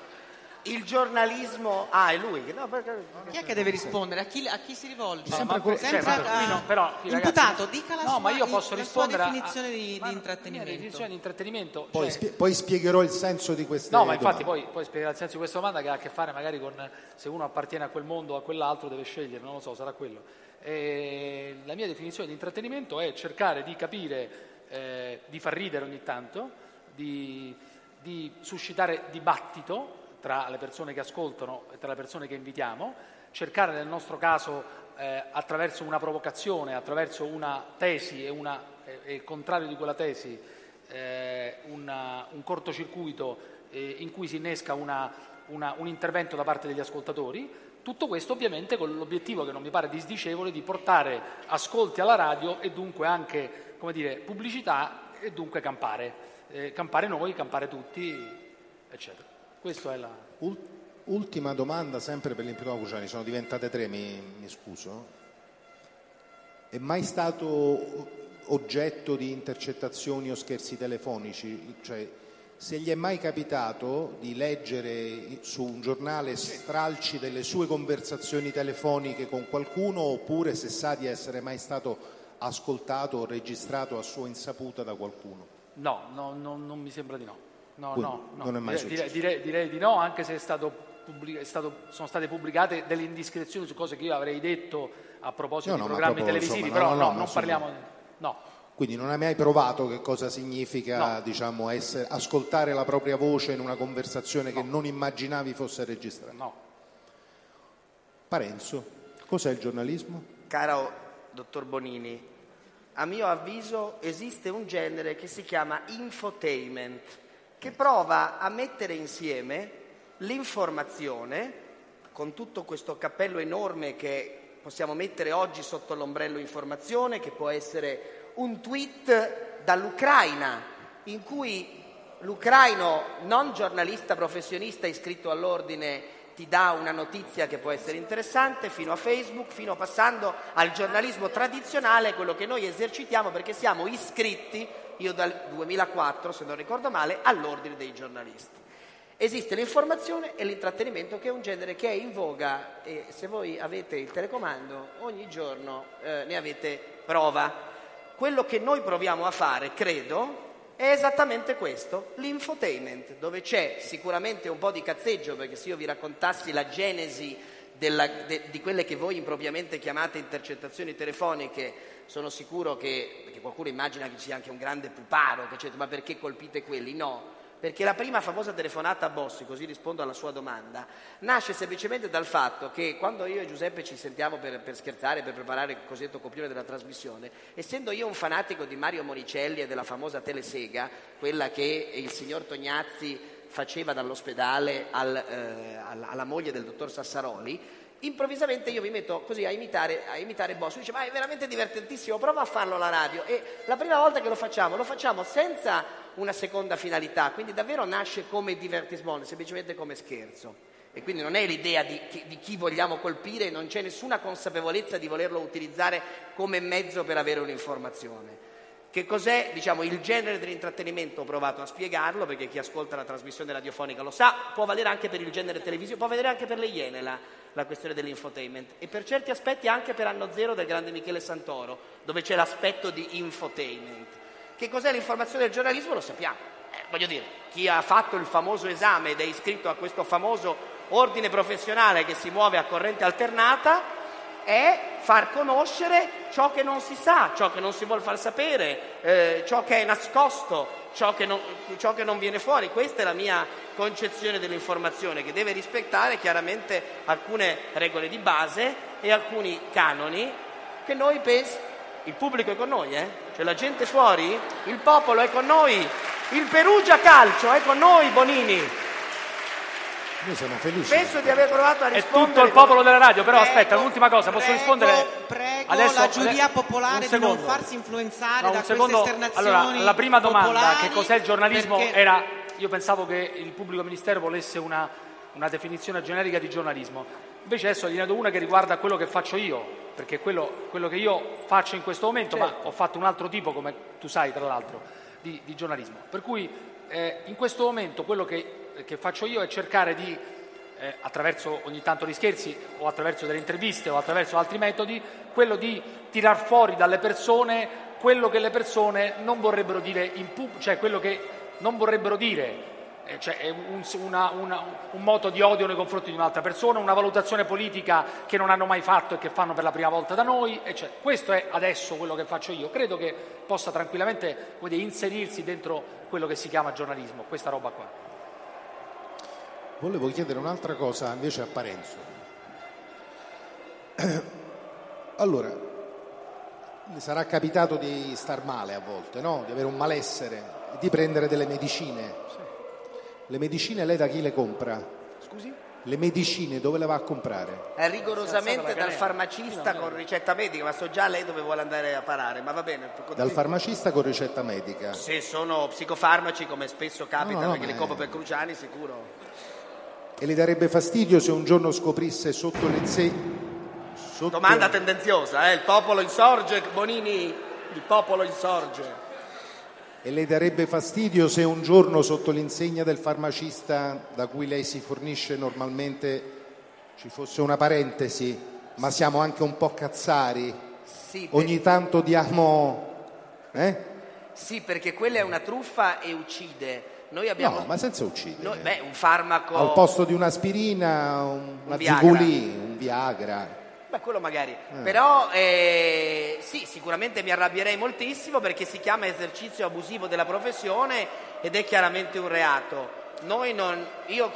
il giornalismo... Ah, è lui? No, perché... Chi è che deve rispondere? A chi, a chi si rivolge? Sempre quello- Cioè, ma qui no, però, qui, ragazzi, Imputato, dica la no, sua, ma io posso la rispondere sua a- definizione di, ma- di La intrattenimento. definizione di intrattenimento. Poi, cioè- spie- poi spiegherò il senso di queste No, ma infatti domande. poi, poi spiegare il senso di questa domanda che ha a che fare magari con se uno appartiene a quel mondo o a quell'altro deve scegliere, non lo so, sarà quello. E la mia definizione di intrattenimento è cercare di capire, eh, di far ridere ogni tanto, di, di suscitare dibattito tra le persone che ascoltano e tra le persone che invitiamo, cercare nel nostro caso eh, attraverso una provocazione, attraverso una tesi e, una, e il contrario di quella tesi, eh, una, un cortocircuito eh, in cui si innesca una, un intervento da parte degli ascoltatori. Tutto questo ovviamente con l'obiettivo che non mi pare disdicevole di portare ascolti alla radio e dunque anche dire, pubblicità e dunque campare. Eh, campare noi, campare tutti, eccetera. Questo è la... Ultima domanda sempre per l'imputato Cruciani, sono diventate tre, mi, mi scuso. È mai stato oggetto di intercettazioni o scherzi telefonici? Cioè, se gli è mai capitato di leggere su un giornale stralci delle sue conversazioni telefoniche con qualcuno oppure se sa di essere mai stato ascoltato o registrato a sua insaputa da qualcuno? No, no, no non mi sembra di no. No, no, no. non è mai direi, direi, direi, di no, anche se è stato pubblic- è stato, sono state pubblicate delle indiscrezioni su cose che io avrei detto a proposito no, di programmi proprio, televisivi, insomma, però no, no, no, non parliamo... No. Quindi non hai mai provato che cosa significa No. diciamo, essere- ascoltare la propria voce in una conversazione che non immaginavi fosse registrata? No. Parenzo, cos'è il giornalismo? Caro dottor Bonini, a mio avviso esiste un genere che si chiama infotainment, che prova a mettere insieme l'informazione con tutto questo cappello enorme che possiamo mettere oggi sotto l'ombrello informazione, che può essere un tweet dall'Ucraina, in cui l'ucraino non giornalista professionista iscritto all'ordine ti dà una notizia che può essere interessante, fino a Facebook, fino passando al giornalismo tradizionale, quello che noi esercitiamo perché siamo iscritti, io dal 2004 se non ricordo male, all'ordine dei giornalisti. Esiste l'informazione e l'intrattenimento che è un genere che è in voga e se voi avete il telecomando ogni giorno eh, ne avete prova. Quello che noi proviamo a fare, credo, è esattamente questo, l'infotainment, dove c'è sicuramente un po' di cazzeggio, perché se io vi raccontassi la genesi della- de- di quelle che voi impropriamente chiamate intercettazioni telefoniche, sono sicuro che, perché qualcuno immagina che ci sia anche un grande puparo, che c'è, ma perché colpite quelli? No, perché la prima famosa telefonata a Bossi, così rispondo alla sua domanda, nasce semplicemente dal fatto che quando io e Giuseppe ci sentiamo per, per scherzare, per preparare il cosiddetto copione della trasmissione, essendo io un fanatico di Mario Monicelli e della famosa Telesega, quella che il signor Tognazzi faceva dall'ospedale al, eh, alla, moglie del dottor Sassaroli, improvvisamente io mi metto così a imitare, a imitare Bossi, dice ma è veramente divertentissimo, prova a farlo alla radio e la prima volta che lo facciamo lo facciamo senza una seconda finalità, quindi davvero nasce come divertismo, semplicemente come scherzo. E quindi non è l'idea di chi, di chi vogliamo colpire, non c'è nessuna consapevolezza di volerlo utilizzare come mezzo per avere un'informazione. Che cos'è diciamo, il genere dell'intrattenimento? Ho provato a spiegarlo perché chi ascolta la trasmissione radiofonica lo sa, può valere anche per il genere televisivo, può valere anche per le Iene la, la questione dell'infotainment e per certi aspetti anche per Anno Zero del grande Michele Santoro, dove c'è l'aspetto di infotainment. Che cos'è l'informazione del giornalismo lo sappiamo. Eh, voglio dire, chi ha fatto il famoso esame ed è iscritto a questo famoso ordine professionale che si muove a corrente alternata è far conoscere ciò che non si sa, ciò che non si vuole far sapere, eh, ciò che è nascosto, ciò che, non, ciò che non viene fuori. Questa è la mia concezione dell'informazione, che deve rispettare chiaramente alcune regole di base e alcuni canoni che noi pensiamo. Il pubblico è con noi, eh? Cioè la gente fuori, il popolo è con noi, il Perugia Calcio è con noi, Bonini. Noi siamo felici. Penso di aver provato a È rispondere. tutto il popolo della radio, però Prego, aspetta, un'ultima cosa, posso prego, rispondere? Prego Adesso- la giuria popolare di non farsi influenzare No, da un secondo. queste esternazioni Allora, la prima domanda, popolari, che cos'è il giornalismo, perché- era, io pensavo che il pubblico ministero volesse una, una definizione generica di giornalismo, invece adesso gliene do una che riguarda quello che faccio io, perché quello, quello che io faccio in questo momento, ma ho fatto un altro tipo, come tu sai tra l'altro, di, di giornalismo. Per cui eh, in questo momento quello che, che faccio io è cercare di eh, attraverso ogni tanto gli scherzi o attraverso delle interviste o attraverso altri metodi, quello di tirar fuori dalle persone quello che le persone non vorrebbero dire in pubblico, cioè quello che non vorrebbero dire. Eh, cioè è un, una- una- un moto di odio nei confronti di un'altra persona, una valutazione politica che non hanno mai fatto e che fanno per la prima volta da noi, eccetera. Questo è adesso quello che faccio io. Credo che possa tranquillamente dire, inserirsi dentro quello che si chiama giornalismo, questa roba qua. Volevo chiedere un'altra cosa invece a Parenzo. (clears throat) Allora, le sarà capitato di star male a volte, no? Di avere un malessere, di prendere delle medicine. Le medicine lei da chi le compra? Scusi? Le medicine dove le va a comprare? È rigorosamente dal farmacista con ricetta medica, ma so già lei dove vuole andare a parare, ma va bene. Dal farmacista con ricetta medica. Se sono psicofarmaci, come spesso capita, No, no, perché li è- compro per Cruciani, sicuro. E le darebbe fastidio se un giorno scoprisse sotto le se... sotto- Domanda tendenziosa, eh? il popolo insorge, Bonini, il popolo insorge. E le darebbe fastidio se un giorno sotto l'insegna del farmacista da cui lei si fornisce normalmente ci fosse una parentesi, ma siamo anche un po' cazzari, Sì, per- ogni tanto diamo... Eh? sì, perché quella è una truffa e uccide. Noi abbiamo... No, ma senza uccidere. noi- beh, un farmaco... Al posto di un'aspirina, un- una Viagra. zigulì, un Viagra. Beh, quello magari. Però eh, sì, sicuramente mi arrabbierei moltissimo perché si chiama esercizio abusivo della professione ed è chiaramente un reato. Noi non, io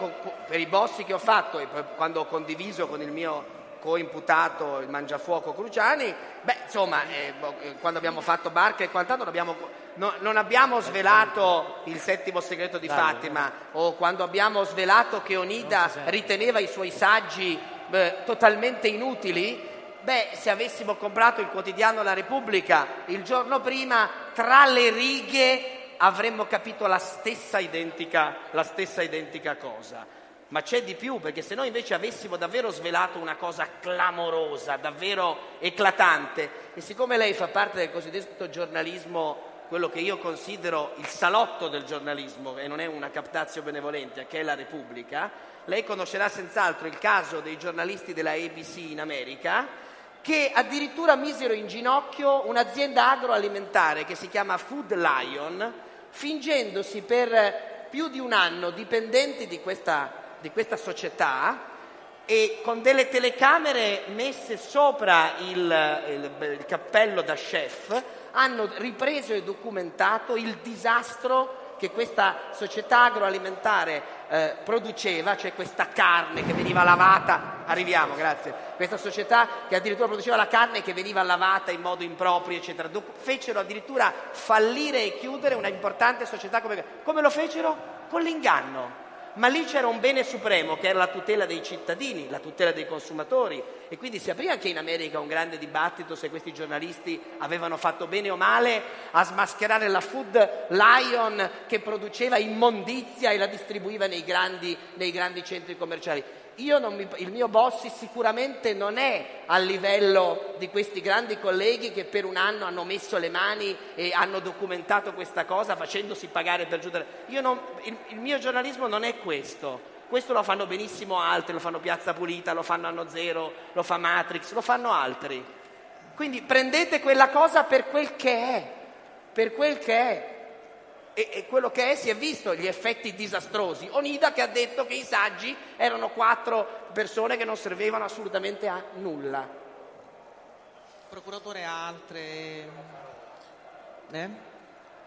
per i bossi che ho fatto e quando ho condiviso con il mio coimputato il mangiafuoco Cruciani, beh, insomma, eh, eh, quando abbiamo fatto barca e quant'altro non abbiamo, no- non abbiamo svelato il settimo segreto di Fatima o quando abbiamo svelato che Onida riteneva i suoi saggi beh, totalmente inutili, beh, se avessimo comprato il quotidiano La Repubblica il giorno prima, tra le righe avremmo capito la stessa identica, la stessa identica cosa. Ma c'è di più, perché se noi invece avessimo davvero svelato una cosa clamorosa, davvero eclatante, e siccome lei fa parte del cosiddetto giornalismo, quello che io considero il salotto del giornalismo, e non è una captazio benevolente, che è la Repubblica, lei conoscerà senz'altro il caso dei giornalisti della ABC in America, che addirittura misero in ginocchio un'azienda agroalimentare che si chiama Food Lion, fingendosi per più di un anno dipendenti di questa, di questa società e con delle telecamere messe sopra il, il- il cappello da chef hanno ripreso e documentato il disastro che questa società agroalimentare eh, produceva, cioè questa carne che veniva lavata, arriviamo, grazie, questa società che addirittura produceva la carne che veniva lavata in modo improprio, eccetera, fecero addirittura fallire e chiudere una importante società come... Come lo fecero? Con l'inganno. Ma lì c'era un bene supremo che era la tutela dei cittadini, la tutela dei consumatori e quindi si aprì anche in America un grande dibattito se questi giornalisti avevano fatto bene o male a smascherare la Food Lion che produceva immondizia e la distribuiva nei grandi, nei grandi centri commerciali. Mi- il mio boss sicuramente non è a livello di questi grandi colleghi che per un anno hanno messo le mani e hanno documentato questa cosa facendosi pagare per giudicare. Il, il mio giornalismo non è questo. Questo lo fanno benissimo altri, lo fanno Piazza Pulita, lo fanno Anno Zero, lo fa Matrix, lo fanno altri. Quindi prendete quella cosa per quel che è, per quel che è. E, e quello che è si è visto, gli effetti disastrosi. Onida che ha detto che i saggi erano quattro persone che non servivano assolutamente a nulla. Procuratore ha altre, eh?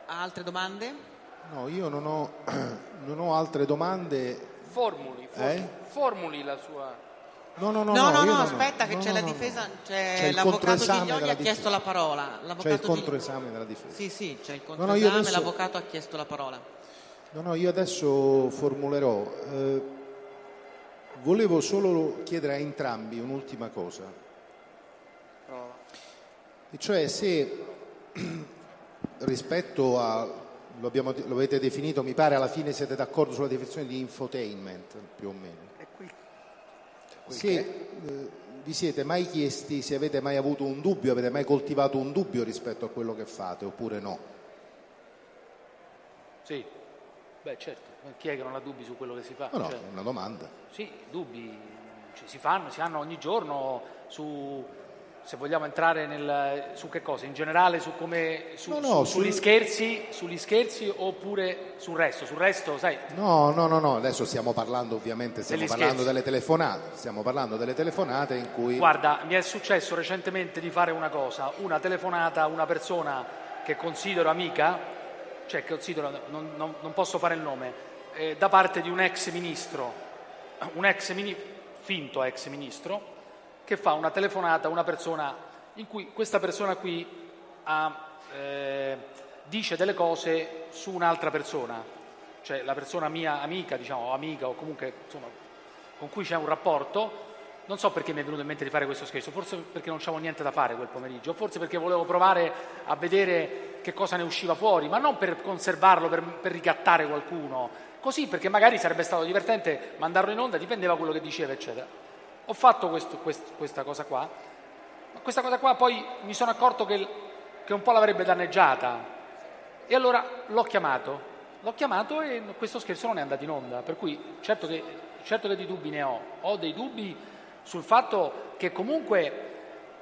ha altre domande? No, io non ho, (clears throat) non ho altre domande. Formuli, formuli, Eh? formuli la sua... No, no, no, No, no, no, aspetta che c'è la difesa, c'è, C'è l'avvocato della ha chiesto la parola. C'è il controesame della difesa. Sì, sì, c'è il controesame, adesso- l'avvocato ha chiesto la parola. No, no, io adesso formulerò. eh, volevo solo chiedere a entrambi un'ultima cosa. E cioè se (clears throat) rispetto a, lo, abbiamo- lo avete definito, mi pare alla fine siete d'accordo sulla definizione di infotainment, più o meno. Se eh, vi siete mai chiesti se avete mai avuto un dubbio, avete mai coltivato un dubbio rispetto a quello che fate oppure no? Sì, beh certo, chi è che non ha dubbi su quello che si fa? No, no, Cioè, è una domanda. Sì, dubbi cioè, si fanno, si hanno ogni giorno su, se vogliamo entrare nel, su che cosa, in generale su come, su- No, no, su- sugli, scherzi, sugli scherzi oppure sul resto, sul resto, sai, No, no, no, no, adesso stiamo parlando ovviamente, stiamo Degli parlando scherzi. delle telefonate, stiamo parlando delle telefonate in cui... Guarda, mi è successo recentemente di fare una cosa, una telefonata a una persona che considero amica, cioè che considero, non, non- non posso fare il nome, eh, da parte di un ex ministro, un ex mini- finto ex ministro, che fa una telefonata a una persona in cui questa persona qui ha, eh, dice delle cose su un'altra persona, cioè la persona mia amica, diciamo, amica o comunque insomma, con cui c'è un rapporto, non so perché mi è venuto in mente di fare questo scherzo, forse perché non c'avevo niente da fare quel pomeriggio, forse perché volevo provare a vedere che cosa ne usciva fuori, ma non per conservarlo, per, per ricattare qualcuno, così perché magari sarebbe stato divertente mandarlo in onda, dipendeva da quello che diceva, eccetera. Ho fatto questo, quest, questa cosa qua, ma questa cosa qua poi mi sono accorto che, che un po' l'avrebbe danneggiata. E allora l'ho chiamato, l'ho chiamato e questo scherzo non è andato in onda, per cui certo che, certo che di dubbi ne ho, ho dei dubbi sul fatto che comunque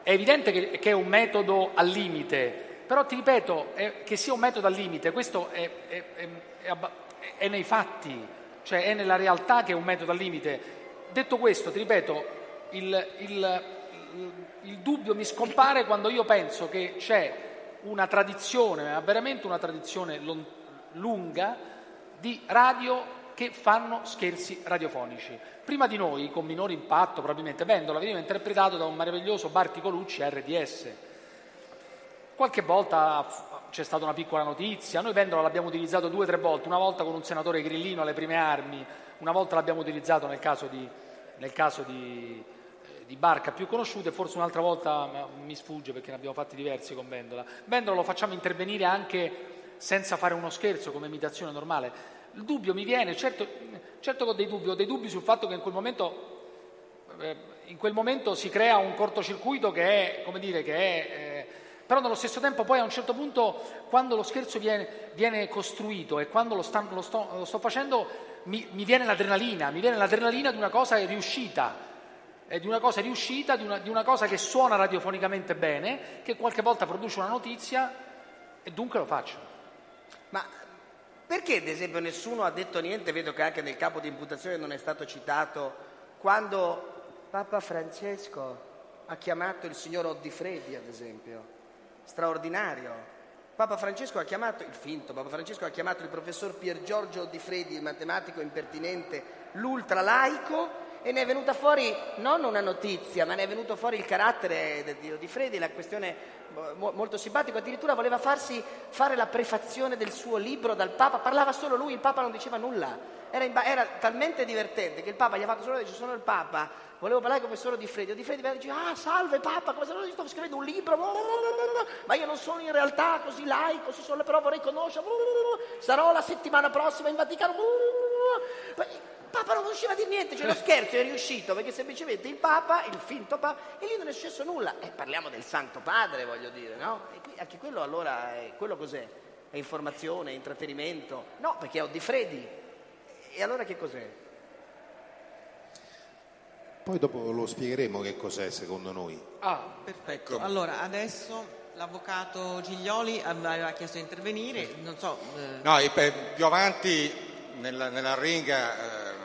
è evidente che, che, è un metodo al limite, però ti ripeto, è, che sia un metodo al limite, questo è, è, è, nei fatti, cioè è nella realtà che è un metodo al limite. Detto questo, ti ripeto, il, il, il dubbio mi scompare quando io penso che c'è una tradizione, ma veramente una tradizione lunga, di radio che fanno scherzi radiofonici. Prima di noi, con minore impatto probabilmente, Vendola veniva interpretato da un meraviglioso Barti Colucci a RDS. Qualche volta c'è stata una piccola notizia, noi Vendola l'abbiamo utilizzato due o tre volte, una volta con un senatore grillino alle prime armi, una volta l'abbiamo utilizzato nel caso di, nel caso di, eh, di Barca più conosciute, forse un'altra volta mi sfugge perché ne abbiamo fatti diversi con Vendola. Vendola lo facciamo intervenire anche senza fare uno scherzo come imitazione normale. Il dubbio mi viene, certo, certo che ho dei dubbi, ho dei dubbi sul fatto che in quel momento, eh, in quel momento si crea un cortocircuito che è, come dire, che è... Eh, però nello stesso tempo poi a un certo punto quando lo scherzo viene, viene costruito e quando lo, sta, lo, sto, lo sto, facendo mi, mi, viene l'adrenalina, mi viene l'adrenalina di una cosa riuscita, di una cosa riuscita, di una, di una cosa che suona radiofonicamente bene, che qualche volta produce una notizia e dunque lo faccio. Ma perché ad esempio nessuno ha detto niente, vedo che anche nel capo di imputazione non è stato citato, quando Papa Francesco ha chiamato il signor Oddifredi ad esempio, straordinario. Papa Francesco ha chiamato, il finto Papa Francesco ha chiamato il professor Pier Giorgio Oddifredi, il matematico impertinente, l'ultralaico e ne è venuta fuori non una notizia, ma ne è venuto fuori il carattere di Oddifredi, la questione molto simpatico, addirittura voleva farsi fare la prefazione del suo libro dal Papa, parlava solo lui, il Papa non diceva nulla, era, ba- era talmente divertente che il Papa gli ha fatto solo dice sono il Papa, volevo parlare con il professore Di Freddi, Di Freddi mi dice ah salve Papa, come se sto scrivendo un libro, ma io non sono in realtà così laico, però vorrei conoscere, sarò la settimana prossima in Vaticano, Papa non riusciva a dire niente, cioè lo scherzo è riuscito perché semplicemente il Papa, il finto Papa, e lì non è successo nulla. E parliamo del Santo Padre, voglio dire, no? E qui, anche quello allora, è, quello cos'è? È informazione, è intrattenimento? No, perché ho di freddi. E allora che cos'è? Poi dopo lo spiegheremo che cos'è secondo noi. Ah, perfetto. Ecco. Allora, adesso l'avvocato Giglioli aveva chiesto di intervenire, non so... Eh... No, più avanti nella, nella ringa... Eh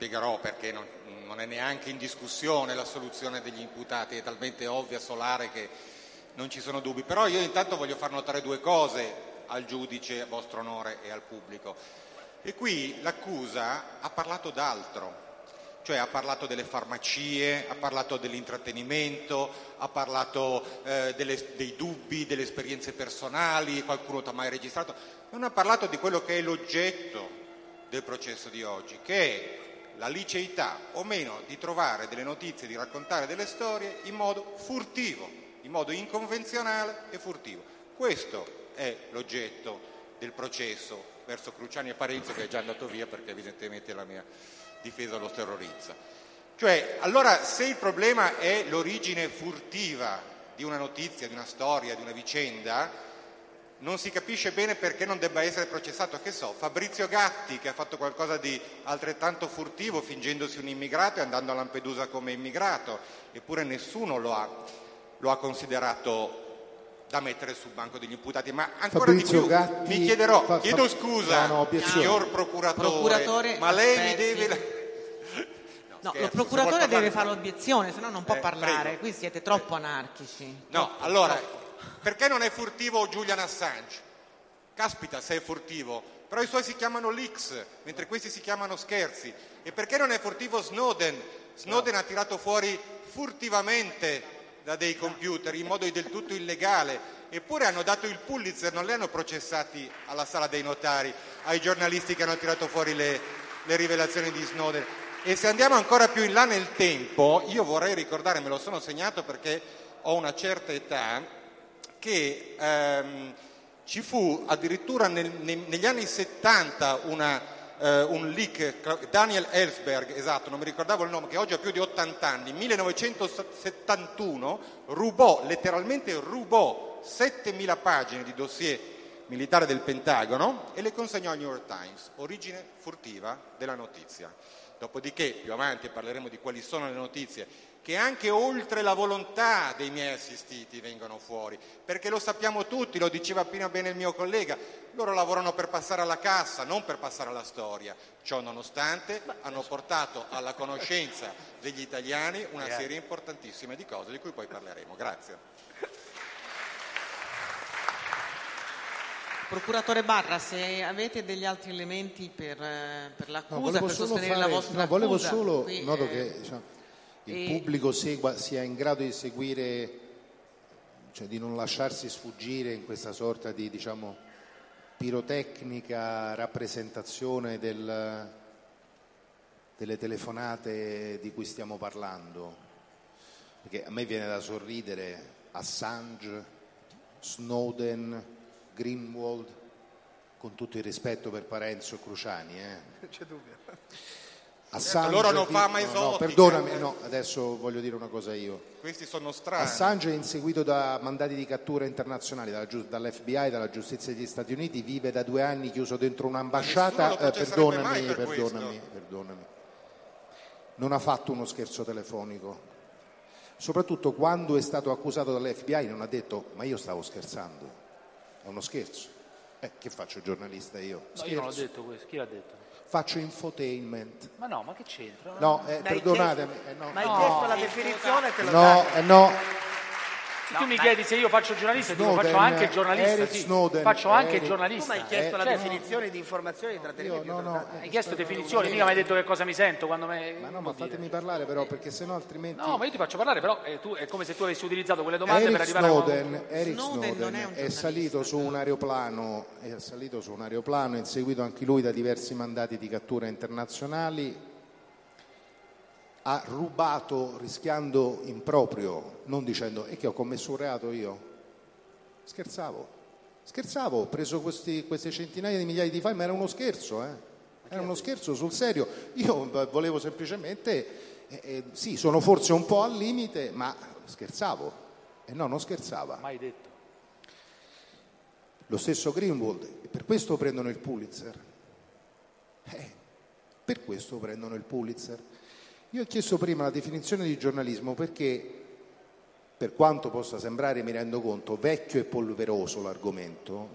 spiegherò perché non, non, è neanche in discussione la soluzione degli imputati, è talmente ovvia, solare che non ci sono dubbi. Però io intanto voglio far notare due cose al giudice, a vostro onore e al pubblico. E qui l'accusa ha parlato d'altro, cioè ha parlato delle farmacie, ha parlato dell'intrattenimento, ha parlato eh, delle, dei dubbi, delle esperienze personali, qualcuno ti ha mai registrato, non ha parlato di quello che è l'oggetto del processo di oggi, che è la liceità o meno di trovare delle notizie, di raccontare delle storie in modo furtivo, in modo inconvenzionale e furtivo. Questo è l'oggetto del processo verso Cruciani e Parenzo che è già andato via perché evidentemente la mia difesa lo terrorizza. Cioè, allora se il problema è l'origine furtiva di una notizia, di una storia, di una vicenda, non si capisce bene perché non debba essere processato, che so, Fabrizio Gatti che ha fatto qualcosa di altrettanto furtivo fingendosi un immigrato e andando a Lampedusa come immigrato, eppure nessuno lo ha, lo ha considerato da mettere sul banco degli imputati, ma ancora Fabrizio di più Gatti mi chiederò, fa, fa, chiedo scusa, no, no, signor procuratore, procuratore ma lei aspetti. mi deve... No, scherzo, il procuratore deve fare l'obiezione, se no non può eh, parlare, prego. qui siete troppo anarchici. No, troppo, allora, troppo. Perché non è furtivo Julian Assange? Caspita se è furtivo, però i suoi si chiamano leaks, mentre questi si chiamano scherzi. E perché non è furtivo Snowden? Snowden no. ha tirato fuori furtivamente da dei computer in modo del tutto illegale. Eppure hanno dato il Pulitzer, non li hanno processati alla sala dei notari, ai giornalisti che hanno tirato fuori le, le rivelazioni di Snowden. E se andiamo ancora più in là nel tempo, io vorrei ricordare, me lo sono segnato perché ho una certa età, che ehm, ci fu addirittura nel, ne, negli anni 70 una, eh, un leak, Daniel Ellsberg, esatto, non mi ricordavo il nome, che oggi ha più di 80 anni, 1971 rubò, letteralmente rubò 7000 pagine di dossier militare del Pentagono e le consegnò al New York Times, origine furtiva della notizia. Dopodiché, più avanti parleremo di quali sono le notizie che anche oltre la volontà dei miei assistiti vengono fuori, perché lo sappiamo tutti, lo diceva appena bene il mio collega, loro lavorano per passare alla cassa, non per passare alla storia. Ciò nonostante hanno portato alla conoscenza degli italiani una serie importantissima di cose di cui poi parleremo. Grazie. Procuratore Barra, se avete degli altri elementi per, eh, per l'accusa, No, per sostenere fare- la vostra no, volevo accusa, solo, qui, in modo eh, che diciamo, il e- pubblico segua, sia in grado di seguire, cioè di non lasciarsi sfuggire in questa sorta di diciamo, pirotecnica rappresentazione del- delle telefonate di cui stiamo parlando. Perché a me viene da sorridere Assange, Snowden, Greenwald, con tutto il rispetto per Parenzo e Cruciani. Eh. C'è dubbio. Assange, loro non fa mai no, no, esotica. perdonami, no, adesso voglio dire una cosa io. Questi sono strani. Assange è inseguito da mandati di cattura internazionali dalla dall'FBI, dalla giustizia degli Stati Uniti, vive da due anni chiuso dentro un'ambasciata. eh, perdonami, per perdonami, perdonami. Non ha fatto uno scherzo telefonico. Soprattutto quando è stato accusato dall'FBI non ha detto ma io stavo scherzando. È uno scherzo. Eh, che faccio giornalista io? No, io non l'ho Scherzo. detto questo, chi l'ha detto? Faccio infotainment. Ma no, ma che c'entra? No, eh, perdonatemi. eh, no. Ma hai chiesto la definizione te lo No, dà. eh, no, Se tu mi chiedi se io faccio giornalista, dico Snowden, faccio anche il giornalista, Eric sì. Snowden, faccio anche il Eric- giornalista. Tu mi hai chiesto Eh, la certo. definizione di informazioni di trattenimento. io no, no. Hai chiesto definizioni, mica mi hai detto che cosa mi sento quando me... Ma no, ma fatemi parlare però perché sennò altrimenti... No, ma io ti faccio parlare, però eh, tu, è come se tu avessi utilizzato quelle domande per Eric arrivare a... Snowden, Eric Snowden Snowden non è un è, giornalista, salito su un aeroplano, è salito su un aeroplano, è inseguito anche lui da diversi mandati di cattura internazionali, ha rubato rischiando in proprio, non dicendo e che ho commesso un reato io. Scherzavo, scherzavo, ho preso questi- queste centinaia di migliaia di file, ma era uno scherzo, eh. Era uno scherzo sul serio. Io v- volevo semplicemente, eh, eh, sì, sono forse un po' al limite, ma scherzavo. E no, non scherzava. Mai detto. Lo stesso Greenwald, per questo prendono il Pulitzer. Eh, per questo prendono il Pulitzer. Io ho chiesto prima la definizione di giornalismo perché, per quanto possa sembrare, mi rendo conto, vecchio e polveroso l'argomento,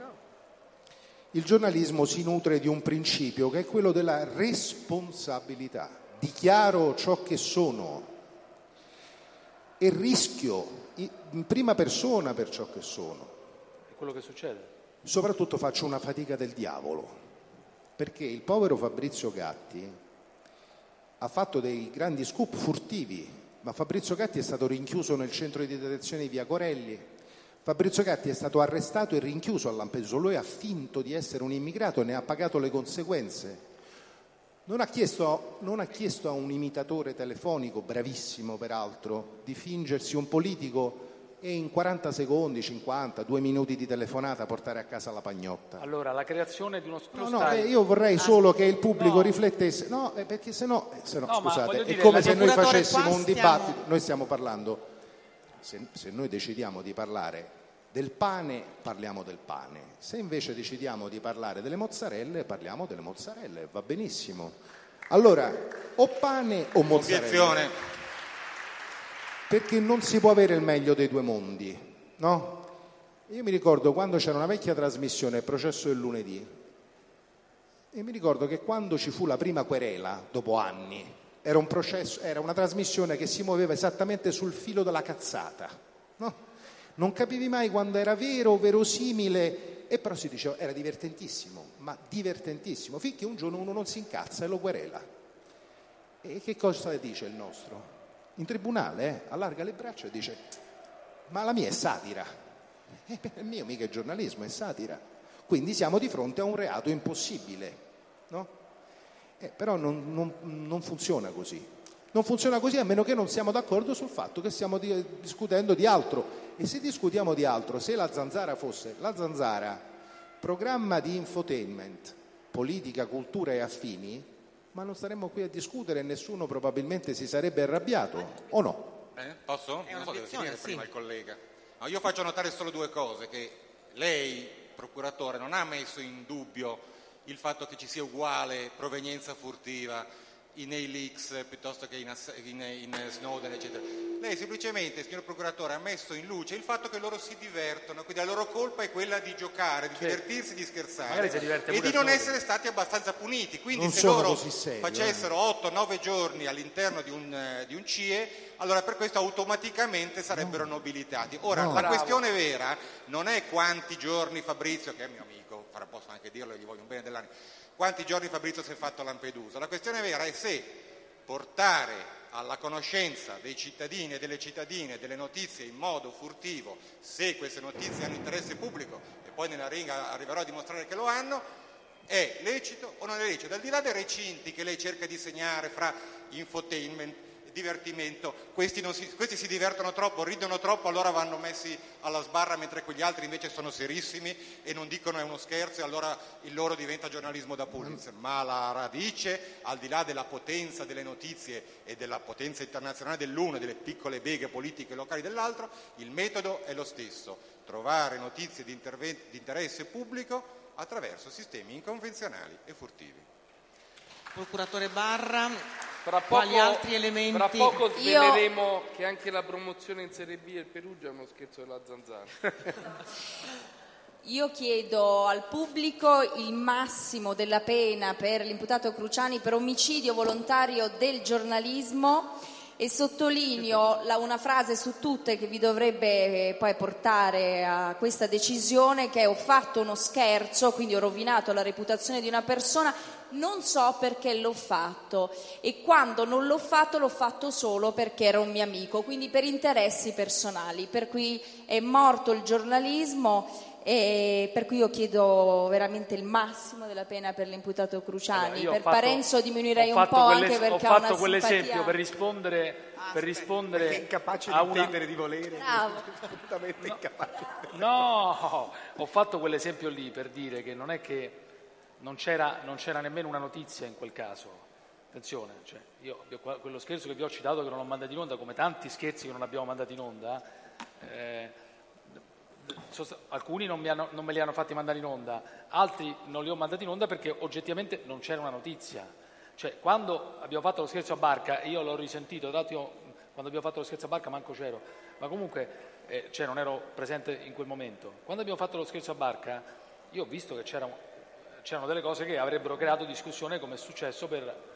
il giornalismo si nutre di un principio che è quello della responsabilità. Dichiaro ciò che sono e rischio in prima persona per ciò che sono. È quello che succede. Soprattutto faccio una fatica del diavolo, perché il povero Fabrizio Gatti ha fatto dei grandi scoop furtivi, ma Fabrizio Gatti è stato rinchiuso nel centro di detenzione di Via Corelli, Fabrizio Gatti è stato arrestato e rinchiuso a Lampedusa, lui ha finto di essere un immigrato e ne ha pagato le conseguenze. Non ha, chiesto, non ha chiesto a un imitatore telefonico, bravissimo peraltro, di fingersi un politico e in 40 secondi, 50, due minuti di telefonata portare a casa la pagnotta. Allora, la creazione di uno... tu No, no, stai- eh, io vorrei solo che il pubblico no. riflettesse, no, eh, perché se no, eh, se no, No, scusate, è dire, come se noi facessimo un stiamo- dibattito, noi stiamo parlando, se, se noi decidiamo di parlare del pane, parliamo del pane, se invece decidiamo di parlare delle mozzarelle, parliamo delle mozzarelle, va benissimo. Allora, o pane o mozzarella Obiezione. Perché non si può avere il meglio dei due mondi, no? Io mi ricordo quando c'era una vecchia trasmissione, il processo del lunedì, e mi ricordo che quando ci fu la prima querela, dopo anni, era, un processo, era una trasmissione che si muoveva esattamente sul filo della cazzata, no? Non capivi mai quando era vero o verosimile, e però si diceva era divertentissimo, ma divertentissimo, finché un giorno uno non si incazza e lo querela. E che cosa dice il nostro? In tribunale eh, allarga le braccia e dice Ma la mia è satira. (laughs) Eh, il mio mica è giornalismo, è satira. Quindi siamo di fronte a un reato impossibile, no? Eh, però non, non, non funziona così. Non funziona così a meno che non siamo d'accordo sul fatto che stiamo di, discutendo di altro. E se discutiamo di altro, se la zanzara fosse la zanzara, programma di infotainment, politica, cultura e affini, ma non staremmo qui a discutere e nessuno probabilmente si sarebbe arrabbiato, o no? Eh, posso? È non so, deve finire sì. prima il collega. No, io faccio notare solo due cose, che lei, procuratore, non ha messo in dubbio il fatto che ci sia uguale provenienza furtiva in A-Leaks piuttosto che in, in- in Snowden, eccetera. Lei semplicemente, signor procuratore, ha messo in luce il fatto che loro si divertono, quindi la loro colpa è quella di giocare, di divertirsi, di scherzare Magari si diverte e di non essere stati abbastanza puniti. Quindi Non se loro così seri, facessero 8-9 giorni all'interno di un, eh, di un CIE, allora per questo automaticamente sarebbero nobilitati. Ora, la questione vera non è quanti giorni Fabrizio, che è mio amico, farà posso anche dirlo, gli voglio un bene dell'anima, quanti giorni Fabrizio si è fatto a Lampedusa. La questione vera è se portare alla conoscenza dei cittadini e delle cittadine delle notizie in modo furtivo, se queste notizie hanno interesse pubblico, e poi nella ringa arriverò a dimostrare che lo hanno, è lecito o non è lecito? Al di là dei recinti che lei cerca di segnare fra infotainment divertimento, questi, si, questi si divertono troppo, ridono troppo, allora vanno messi alla sbarra mentre quegli altri invece sono serissimi e non dicono è uno scherzo e allora il loro diventa giornalismo da Pulitzer. Ma la radice, al di là della potenza delle notizie e della potenza internazionale dell'uno e delle piccole beghe politiche locali dell'altro, il metodo è lo stesso, trovare notizie di, di interesse pubblico attraverso sistemi inconvenzionali e furtivi. Procuratore Barra, Fra quali poco, altri elementi? fra poco Io- sveleremo che anche la promozione in Serie B del Perugia è uno scherzo della zanzara. Io chiedo al pubblico il massimo della pena per l'imputato Cruciani per omicidio volontario del giornalismo e sottolineo la- una frase su tutte che vi dovrebbe eh, poi portare a questa decisione che è ho fatto uno scherzo, quindi ho rovinato la reputazione di una persona, non so perché l'ho fatto. E quando non l'ho fatto l'ho fatto solo perché era un mio amico, quindi per interessi personali, per cui è morto il giornalismo e per cui io chiedo veramente il massimo della pena per l'imputato Cruciani. Allora, per fatto- Parenzo diminuirei un po' anche perché ho ha fatto una quell'esempio simpatia. per rispondere, per rispondere è incapace a di una... intendere, di volere. (laughs) Assolutamente incapace. No, ho fatto quell'esempio lì per dire che non è che non c'era, non c'era nemmeno una notizia in quel caso. Attenzione, cioè, io, quello scherzo che vi ho citato che non ho mandato in onda, come tanti scherzi che non abbiamo mandato in onda, eh, alcuni non, hanno- non me li hanno fatti mandare in onda, altri non li ho mandati in onda perché oggettivamente non c'era una notizia. Cioè, quando abbiamo fatto lo scherzo a barca, io l'ho risentito, dato io, quando abbiamo fatto lo scherzo a barca manco c'ero, ma comunque eh, cioè, non ero presente in quel momento. Quando abbiamo fatto lo scherzo a barca, io ho visto che c'era- c'erano delle cose che avrebbero creato discussione come è successo per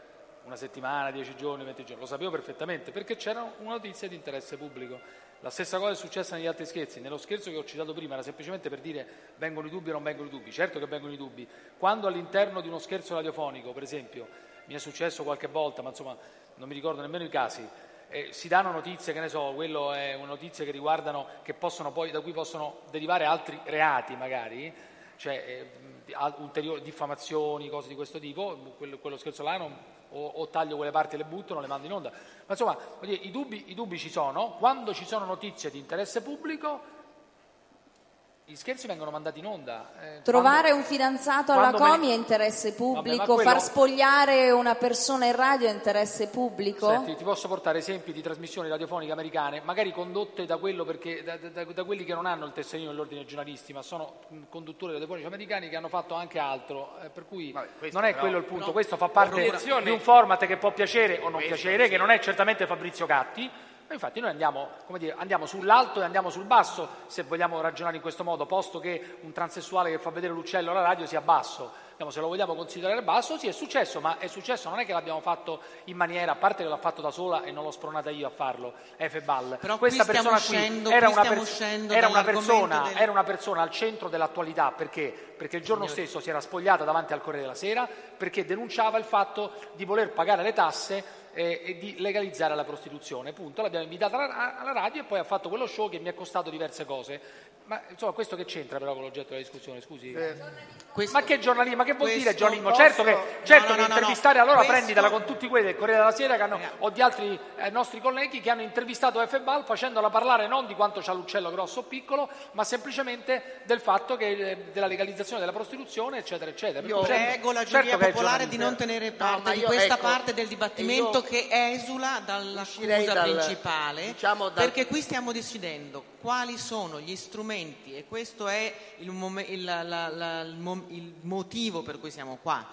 una settimana, dieci giorni, venti giorni, lo sapevo perfettamente perché c'era una notizia di interesse pubblico. La stessa cosa è successa negli altri scherzi. Nello scherzo che ho citato prima era semplicemente per dire vengono i dubbi o non vengono i dubbi. Certo che vengono i dubbi. Quando all'interno di uno scherzo radiofonico, per esempio, mi è successo qualche volta, ma insomma non mi ricordo nemmeno i casi, eh, si danno notizie, che ne so, quello è una notizia che riguardano, che possono poi, da cui possono derivare altri reati magari, cioè eh, ulteriori diffamazioni, cose di questo tipo, quello, quello scherzo là non- o, o taglio quelle parti e le butto, non le mando in onda. Ma insomma, i, dubbi, i dubbi ci sono, quando ci sono notizie di interesse pubblico, gli scherzi vengono mandati in onda. eh, Trovare quando- un fidanzato alla me ne- comi è interesse pubblico, quello- far spogliare una persona in radio è interesse pubblico. Senti, ti posso portare esempi di trasmissioni radiofoniche americane, magari condotte da, quello perché- da- da- da quelli che non hanno il tesserino dell'ordine dei giornalisti, ma sono mh, conduttori radiofonici americani che hanno fatto anche altro. eh, per cui Vabbè, non è però- quello il punto, questo fa parte di un format che può piacere o non Questo piacere, sì. che non è certamente Fabrizio Gatti. Ma Infatti noi andiamo, come dire, andiamo sull'alto e andiamo sul basso, se vogliamo ragionare in questo modo, posto che un transessuale che fa vedere l'uccello alla radio sia basso. Se lo vogliamo considerare basso, sì, è successo, ma è successo, non è che l'abbiamo fatto in maniera, a parte che l'ha fatto da sola e non l'ho spronata io a farlo, Ball. Però Questa stiamo persona qui uscendo- era, qui una, stiamo pers- era, una persona, del- era una persona al centro dell'attualità, perché? Perché il giorno stesso si era spogliata davanti al Corriere della Sera, perché denunciava il fatto di voler pagare le tasse e, e di legalizzare la prostituzione. Punto. L'abbiamo invitata alla, alla radio e poi ha fatto quello show che mi ha costato diverse cose. Ma insomma, questo che c'entra però con l'oggetto della discussione, scusi? Questo- ma che giornalismo? Ma che vuol dire giornalismo? posso- Certo che, certo no, che no, no, intervistare no. allora Questo- prenditela con tutti quelli del Corriere della Sera che hanno, o di altri eh, nostri colleghi che hanno intervistato F-Ball facendola parlare non di quanto c'ha l'uccello grosso o piccolo, ma semplicemente del fatto che eh, della legalizzazione della prostituzione, eccetera, eccetera. Io- Certo- Prego la certo giuria che è popolare di non tenere parte di questa ecco, parte del dibattimento io che esula dall'accusa dal- principale, diciamo dal- perché qui stiamo decidendo quali sono gli strumenti e questo è il, mom- il- la- la- il il motivo per cui siamo qua.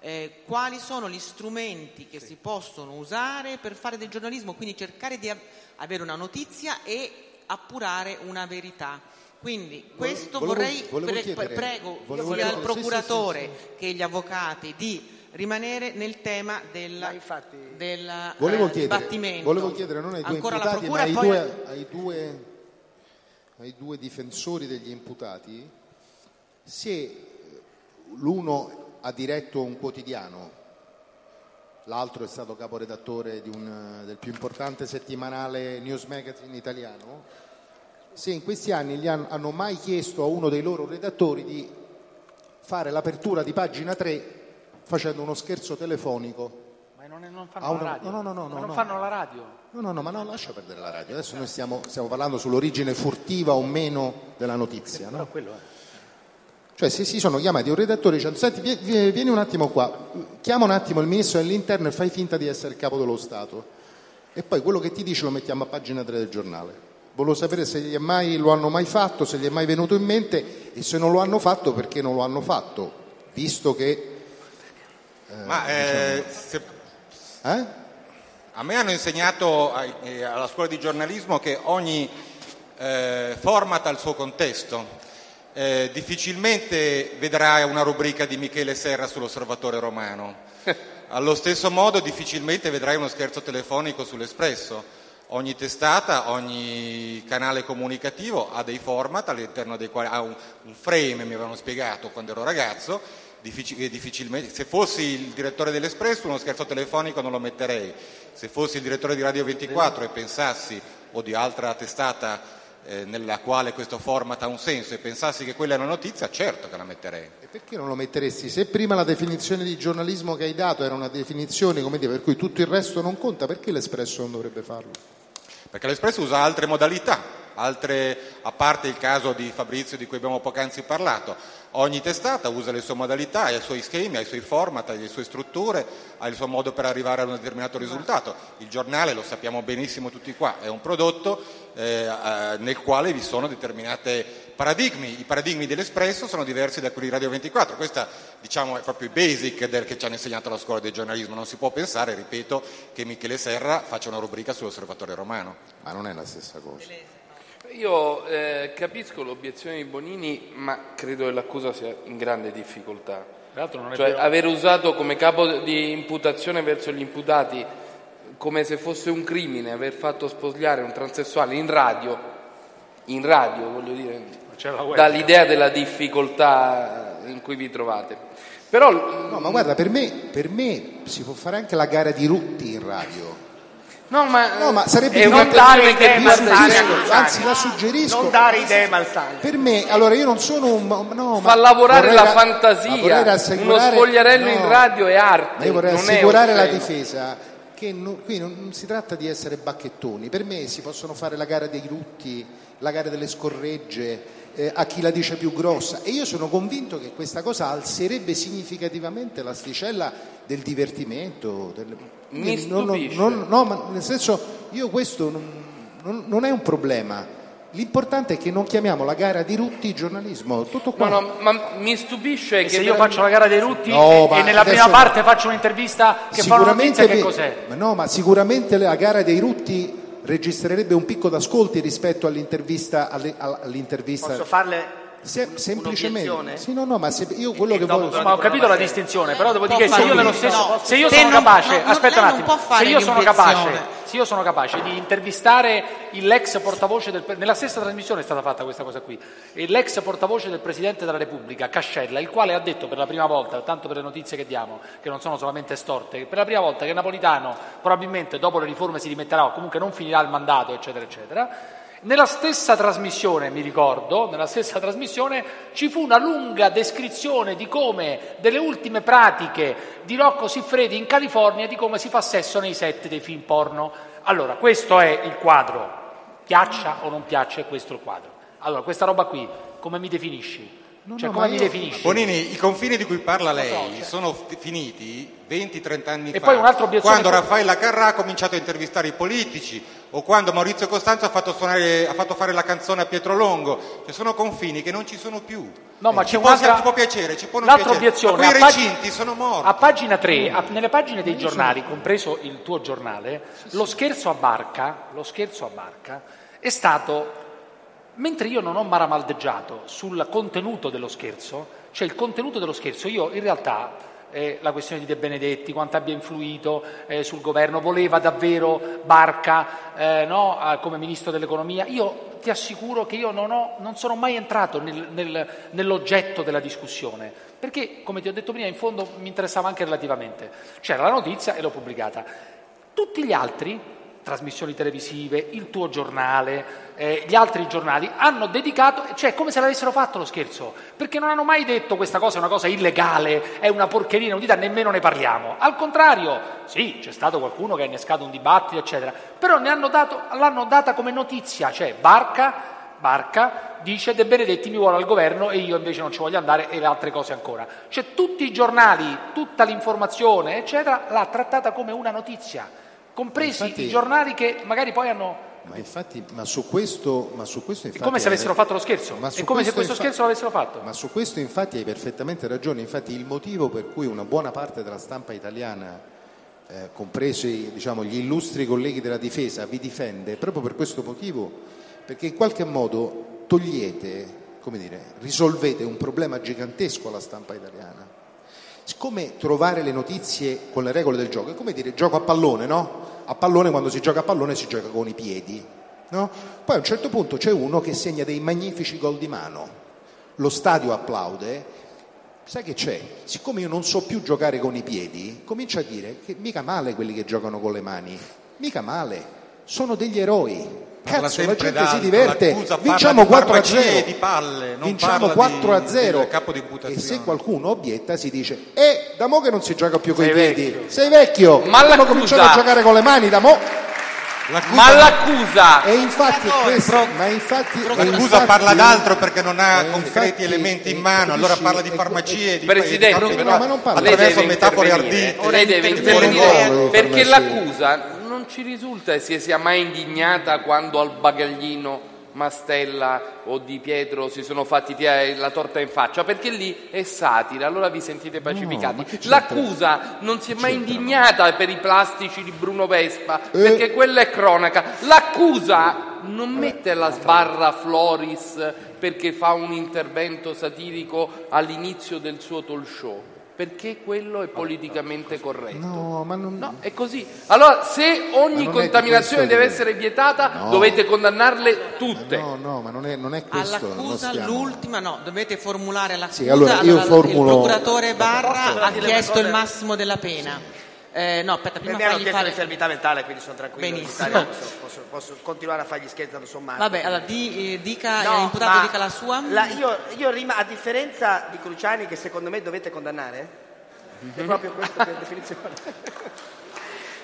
Eh, quali sono gli strumenti che si possono usare per fare del giornalismo, quindi cercare di av- avere una notizia e appurare una verità. Quindi questo volevo- vorrei, volevo pre- chiedere- prego volevo sia il sì, sì, procuratore sì, sì. che gli avvocati di rimanere nel tema del, infatti- del Volevo eh, chiedere, dibattimento. volevo chiedere non ai due Ancora la imputati, ma procura, ai poi- due, ai, due, ai due difensori degli imputati, se l'uno ha diretto un quotidiano, l'altro è stato caporedattore di un, del più importante settimanale News Magazine italiano, se in questi anni gli han- hanno mai chiesto a uno dei loro redattori di fare l'apertura di pagina 3 facendo uno scherzo telefonico Ma non, non fanno Ah, la una- radio. no, no, no, Ma no, non no. fanno la radio. No, no, no, ma no, lascia perdere la radio. Adesso noi stiamo, stiamo parlando sull'origine furtiva o meno della notizia, no? Quello è. Cioè, se si sono chiamati un redattore dicendo, senti, vie- vie- vieni un attimo qua, chiama un attimo il ministro dell'interno e fai finta di essere il capo dello Stato. E poi quello che ti dice lo mettiamo a pagina 3 del giornale. Volevo sapere se gli è mai, lo hanno mai fatto, se gli è mai venuto in mente e se non lo hanno fatto perché non lo hanno fatto, visto che... Ma eh, se- Eh? a me hanno insegnato eh, alla scuola di giornalismo che ogni eh, format ha il suo contesto. Eh, difficilmente vedrai una rubrica di Michele Serra sull'osservatore romano. (laughs) Allo stesso modo difficilmente vedrai uno scherzo telefonico sull'Espresso. Ogni testata, ogni canale comunicativo ha dei format all'interno dei quali ha un, un frame, mi avevano spiegato quando ero ragazzo, difficilmente, se fossi il direttore dell'Espresso uno scherzo telefonico non lo metterei, se fossi il direttore di Radio 24 e pensassi, o di altra testata eh, nella quale questo format ha un senso e pensassi che quella è una notizia, certo che la metterei. E perché non lo metteresti? Se prima la definizione di giornalismo che hai dato era una definizione, come dire, per cui tutto il resto non conta, perché l'Espresso non dovrebbe farlo? Perché l'Espresso usa altre modalità, altre, a parte il caso di Fabrizio di cui abbiamo poc'anzi parlato, ogni testata usa le sue modalità, ha i suoi schemi, ha i suoi format, ha le sue strutture, ha il suo modo per arrivare a un determinato risultato. Il giornale, lo sappiamo benissimo tutti qua, è un prodotto eh, eh, nel quale vi sono determinati paradigmi. I paradigmi dell'Espresso sono diversi da quelli di Radio 24. Questa diciamo, è proprio i basic del che ci hanno insegnato la scuola del giornalismo. Non si può pensare, ripeto, che Michele Serra faccia una rubrica sull'osservatore romano. Ma non è la stessa cosa. Io eh, capisco l'obiezione di Bonini, ma credo che l'accusa sia in grande difficoltà. Cioè, vero. aver usato come capo di imputazione verso gli imputati come se fosse un crimine aver fatto spogliare un transessuale in radio, in radio voglio dire, dall'idea della difficoltà in cui vi trovate. Però No, ma guarda, per me, per me si può fare anche la gara di Rutti in radio. No, ma, No, ma sarebbe è non dare che idee malsane anzi, la suggerisco. Non dare idee malsane. Per me, allora io non sono un. No, ma Fa lavorare vorrei la ma fantasia. vorrei Uno spogliarello in no, radio è arte, ma Io vorrei assicurare la difesa che non- qui non, non si tratta di essere bacchettoni. Per me si possono fare la gara dei rutti, la gara delle scorregge, eh, a chi la dice più grossa. E io sono convinto che questa cosa alzerebbe significativamente l'asticella del divertimento. del- Mi non- non- no, ma nel senso, io questo non, non- non è un problema. L'importante è che non chiamiamo la gara di rutti giornalismo, tutto qua. No, no, ma mi stupisce E che se io faccio la gara dei rutti No, e, e nella adesso- prima parte faccio un'intervista che fa una notizia, che cos'è? ma no, ma sicuramente la gara dei rutti registrerebbe un picco d'ascolti rispetto all'intervista, all'intervista Posso farle Se- semplicemente. Sì, no, no, ma se- io quello che voglio Ma ho capito la distinzione, però devo dire che se io nello stesso no, se io sono non- capace, no, aspetta un attimo, se io sono capace, se io sono capace di intervistare il- l'ex portavoce del nella stessa trasmissione è stata fatta questa cosa qui. L'ex portavoce del Presidente della Repubblica, Cascella, il quale ha detto per la prima volta, tanto per le notizie che diamo, che non sono solamente storte, che per la prima volta che Napolitano probabilmente dopo le riforme si rimetterà o comunque non finirà il mandato, eccetera, eccetera. Nella stessa trasmissione, mi ricordo, nella stessa trasmissione ci fu una lunga descrizione di come delle ultime pratiche di Rocco Siffredi in California di come si fa sesso nei set dei film porno. Allora, questo è il quadro. Piaccia o non piaccia, è questo il quadro. Allora, questa roba qui, come mi definisci? No, cioè, no, come mi io- definisci? Bonini, i confini di cui parla lei so, cioè. sono f- finiti 20-30 anni E fa, poi un'altra obiezione quando Raffaella Carrà ha cominciato a intervistare i politici o quando Maurizio Costanzo ha fatto, suonare- ha fatto fare la canzone a Pietro Longo. Cioè, sono confini che non ci sono più. No, ma Eh, c'è ci può, un'altra ci può piacere, ci può non L'altra piacere. obiezione, ma quei pag- recinti sono morti. A pagina 3, a- nelle pagine dei giornali, compreso il tuo giornale, lo scherzo a barca, lo scherzo a barca è stato mentre io non ho maramaldeggiato sul contenuto dello scherzo, cioè il contenuto dello scherzo, io in realtà eh, la questione di De Benedetti, quanto abbia influito eh, sul governo, voleva davvero Barca eh, no, come ministro dell'economia, io ti assicuro che io non, ho- non sono mai entrato nel- nel- nell'oggetto della discussione, perché come ti ho detto prima in fondo mi interessava anche relativamente. C'era la notizia e l'ho pubblicata. Tutti gli altri, trasmissioni televisive, il tuo giornale, eh, gli altri giornali, hanno dedicato, cioè come se l'avessero fatto lo scherzo, perché non hanno mai detto questa cosa è una cosa illegale, è una porcheria inaudita, nemmeno ne parliamo. Al contrario, sì, c'è stato qualcuno che ha innescato un dibattito, eccetera, però dato, l'hanno data come notizia, cioè Barca Barca dice De Benedetti mi vuole al governo e io invece non ci voglio andare e le altre cose ancora. Cioè tutti i giornali, tutta l'informazione, eccetera, l'ha trattata come una notizia, compresi Infatti- i giornali che magari poi hanno... Ma infatti, ma su questo, ma su questo È infatti come se avessero ave- fatto lo scherzo, Ma è come se questo infa- scherzo l'avessero fatto. Ma su questo infatti hai perfettamente ragione, infatti il motivo per cui una buona parte della stampa italiana, eh, compresi diciamo, gli illustri colleghi della difesa, vi difende, è proprio per questo motivo, perché in qualche modo togliete, come dire, risolvete un problema gigantesco alla stampa italiana. Siccome trovare le notizie con le regole del gioco è come dire gioco a pallone, no? A pallone quando si gioca a pallone si gioca con i piedi, no? Poi a un certo punto c'è uno che segna dei magnifici gol di mano, lo stadio applaude, sai che c'è? Siccome io non so più giocare con i piedi, comincia a dire che mica male quelli che giocano con le mani, mica male, sono degli eroi. Cazzo, la gente si diverte, vinciamo di 4 a farmacie 0. e di palle, non vinciamo parla di- 4 a 0. del capo di e se qualcuno obietta si dice, eh, da mo che non si gioca più con i piedi, vecchio. sei vecchio, Ma l'accusa- cominciato a giocare con le mani da mo. L'accusa, Ma l'accusa. E infatti questo, pro- ma infatti, l'accusa infatti- parla d'altro perché non ha e concreti infatti- elementi in e mano, allora capisci, parla di e- farmacie, di Presidente, di- però- ma non parla- attraverso metafore ardite. Lei deve Fuori intervenire perché l'accusa non ci risulta se sia mai indignata quando al bagaglino Mastella o Di Pietro si sono fatti tirare la torta in faccia, perché lì è satira, allora vi sentite pacificati. c'entra? L'accusa non si è mai indignata per i plastici di Bruno Vespa, Eh. perché quella è cronaca. L'accusa non mette la sbarra Floris perché fa un intervento satirico all'inizio del suo talk show, perché quello è politicamente corretto. No, ma non... No, è così. Allora, se ogni contaminazione deve essere vietata, No. dovete condannarle tutte. No, no, ma non è, non è questo. All'accusa l'ultima no, dovete formulare l'accusa. Sì, allora io il formulo- procuratore Barra ha chiesto il massimo della pena. Eh, no, aspetta, prima hanno fagli fare... l'infermità mentale, quindi sono tranquillo. Benissimo. Posso, posso- posso continuare a fargli scherzi tanto sommato. Vabbè, allora di- eh, dica, No, l'imputato ma dica la sua. la- io, io rima- a differenza di Cruciani, che secondo me dovete condannare, è proprio questo per definizione. (laughs)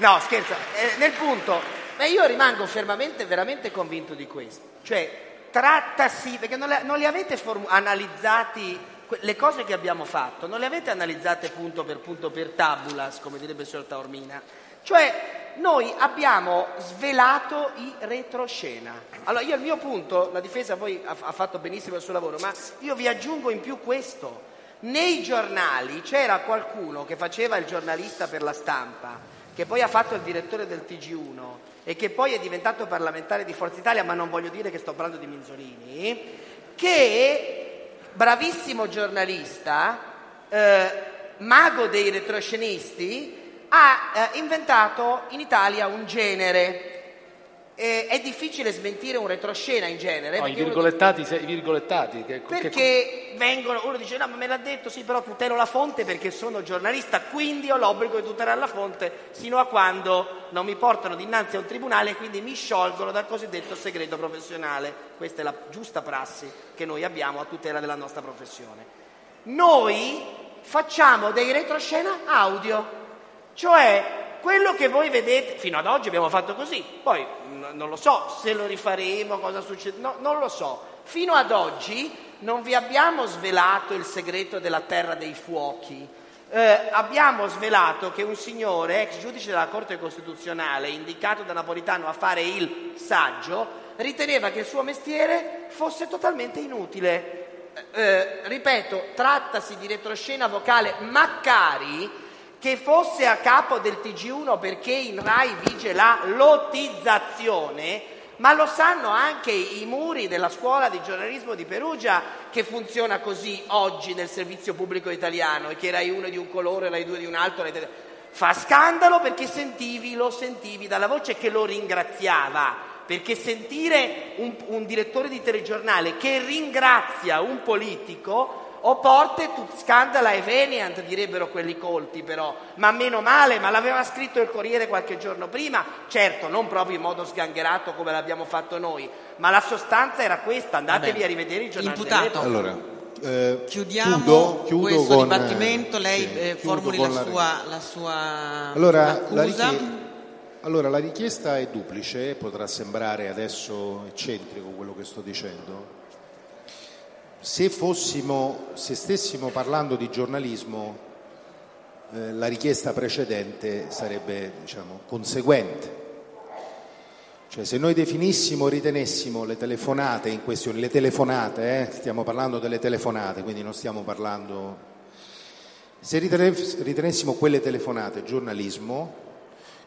No, scherzo, eh, nel punto, ma io rimango fermamente, veramente convinto di questo. Cioè, trattasi, perché non non li avete formu- analizzati, le cose che abbiamo fatto, non le avete analizzate punto per punto per tabulas, come direbbe il signor Taormina. Cioè, noi abbiamo svelato i retroscena. Allora, io il mio punto, la difesa poi ha, ha fatto benissimo il suo lavoro, ma io vi aggiungo in più questo. Nei giornali c'era qualcuno che faceva il giornalista per la stampa, che poi ha fatto il direttore del TG1 e che poi è diventato parlamentare di Forza Italia, ma non voglio dire che sto parlando di Minzolini, che bravissimo giornalista, eh, mago dei retroscenisti, ha eh, inventato in Italia un genere. Eh, è difficile smentire un retroscena in genere. No, i virgolettati, se- i virgolettati che, che- perché vengono, uno dice no ma me l'ha detto, sì però tutelo la fonte perché sono giornalista, quindi ho l'obbligo di tutelare la fonte sino a quando non mi portano dinanzi a un tribunale e quindi mi sciolgono dal cosiddetto segreto professionale. Questa è la giusta prassi che noi abbiamo a tutela della nostra professione. Noi facciamo dei retroscena audio, cioè quello che voi vedete, fino ad oggi abbiamo fatto così, poi n- non lo so se lo rifaremo, cosa succede, no, non lo so. Fino ad oggi non vi abbiamo svelato il segreto della terra dei fuochi. Eh, abbiamo svelato che un signore, ex giudice della Corte Costituzionale, indicato da Napolitano a fare il saggio, riteneva che il suo mestiere fosse totalmente inutile. Eh, ripeto, trattasi di retroscena vocale Maccari che fosse a capo del TG1 perché in Rai vige la lottizzazione, ma lo sanno anche i muri della scuola di giornalismo di Perugia che funziona così oggi nel servizio pubblico italiano e che Rai 1 è di un colore, Rai 2 di un altro. Rai 3 Fa scandalo perché sentivi, lo sentivi dalla voce che lo ringraziava, perché sentire un, un direttore di telegiornale che ringrazia un politico o porte tu scandala eveniant, direbbero quelli colti però, ma meno male, ma l'aveva scritto il Corriere qualche giorno prima, certo non proprio in modo sgangherato come l'abbiamo fatto noi, ma la sostanza era questa, andatevi Vabbè. a rivedere i giornali Imputato. Allora, eh, Chiudiamo chiudo, chiudo questo con, dibattimento, eh, lei sì, eh, formuli la la- sua, la sua Allora la, accusa. richie- allora, la richiesta è duplice, potrà sembrare adesso eccentrico quello che sto dicendo. Se fossimo, se stessimo parlando di giornalismo, eh, la richiesta precedente sarebbe, diciamo, conseguente. Cioè, se noi definissimo, ritenessimo le telefonate in questione, le telefonate, eh, stiamo parlando delle telefonate, quindi non stiamo parlando se ritene- ritenessimo quelle telefonate giornalismo,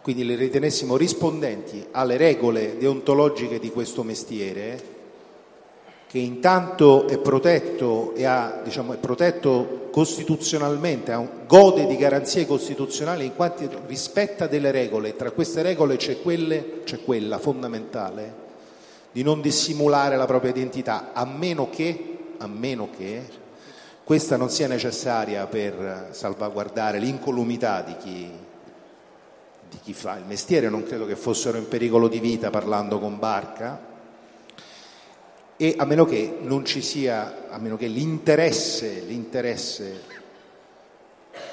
quindi le ritenessimo rispondenti alle regole deontologiche di questo mestiere, che intanto è protetto, e ha, diciamo, è protetto costituzionalmente, un- gode di garanzie costituzionali in quanto rispetta delle regole, tra queste regole c'è, quelle- c'è quella fondamentale di non dissimulare la propria identità, a meno che, a meno che questa non sia necessaria per salvaguardare l'incolumità di chi, di chi fa il mestiere, non credo che fossero in pericolo di vita parlando con Barca, e a meno che non ci sia, a meno che l'interesse, l'interesse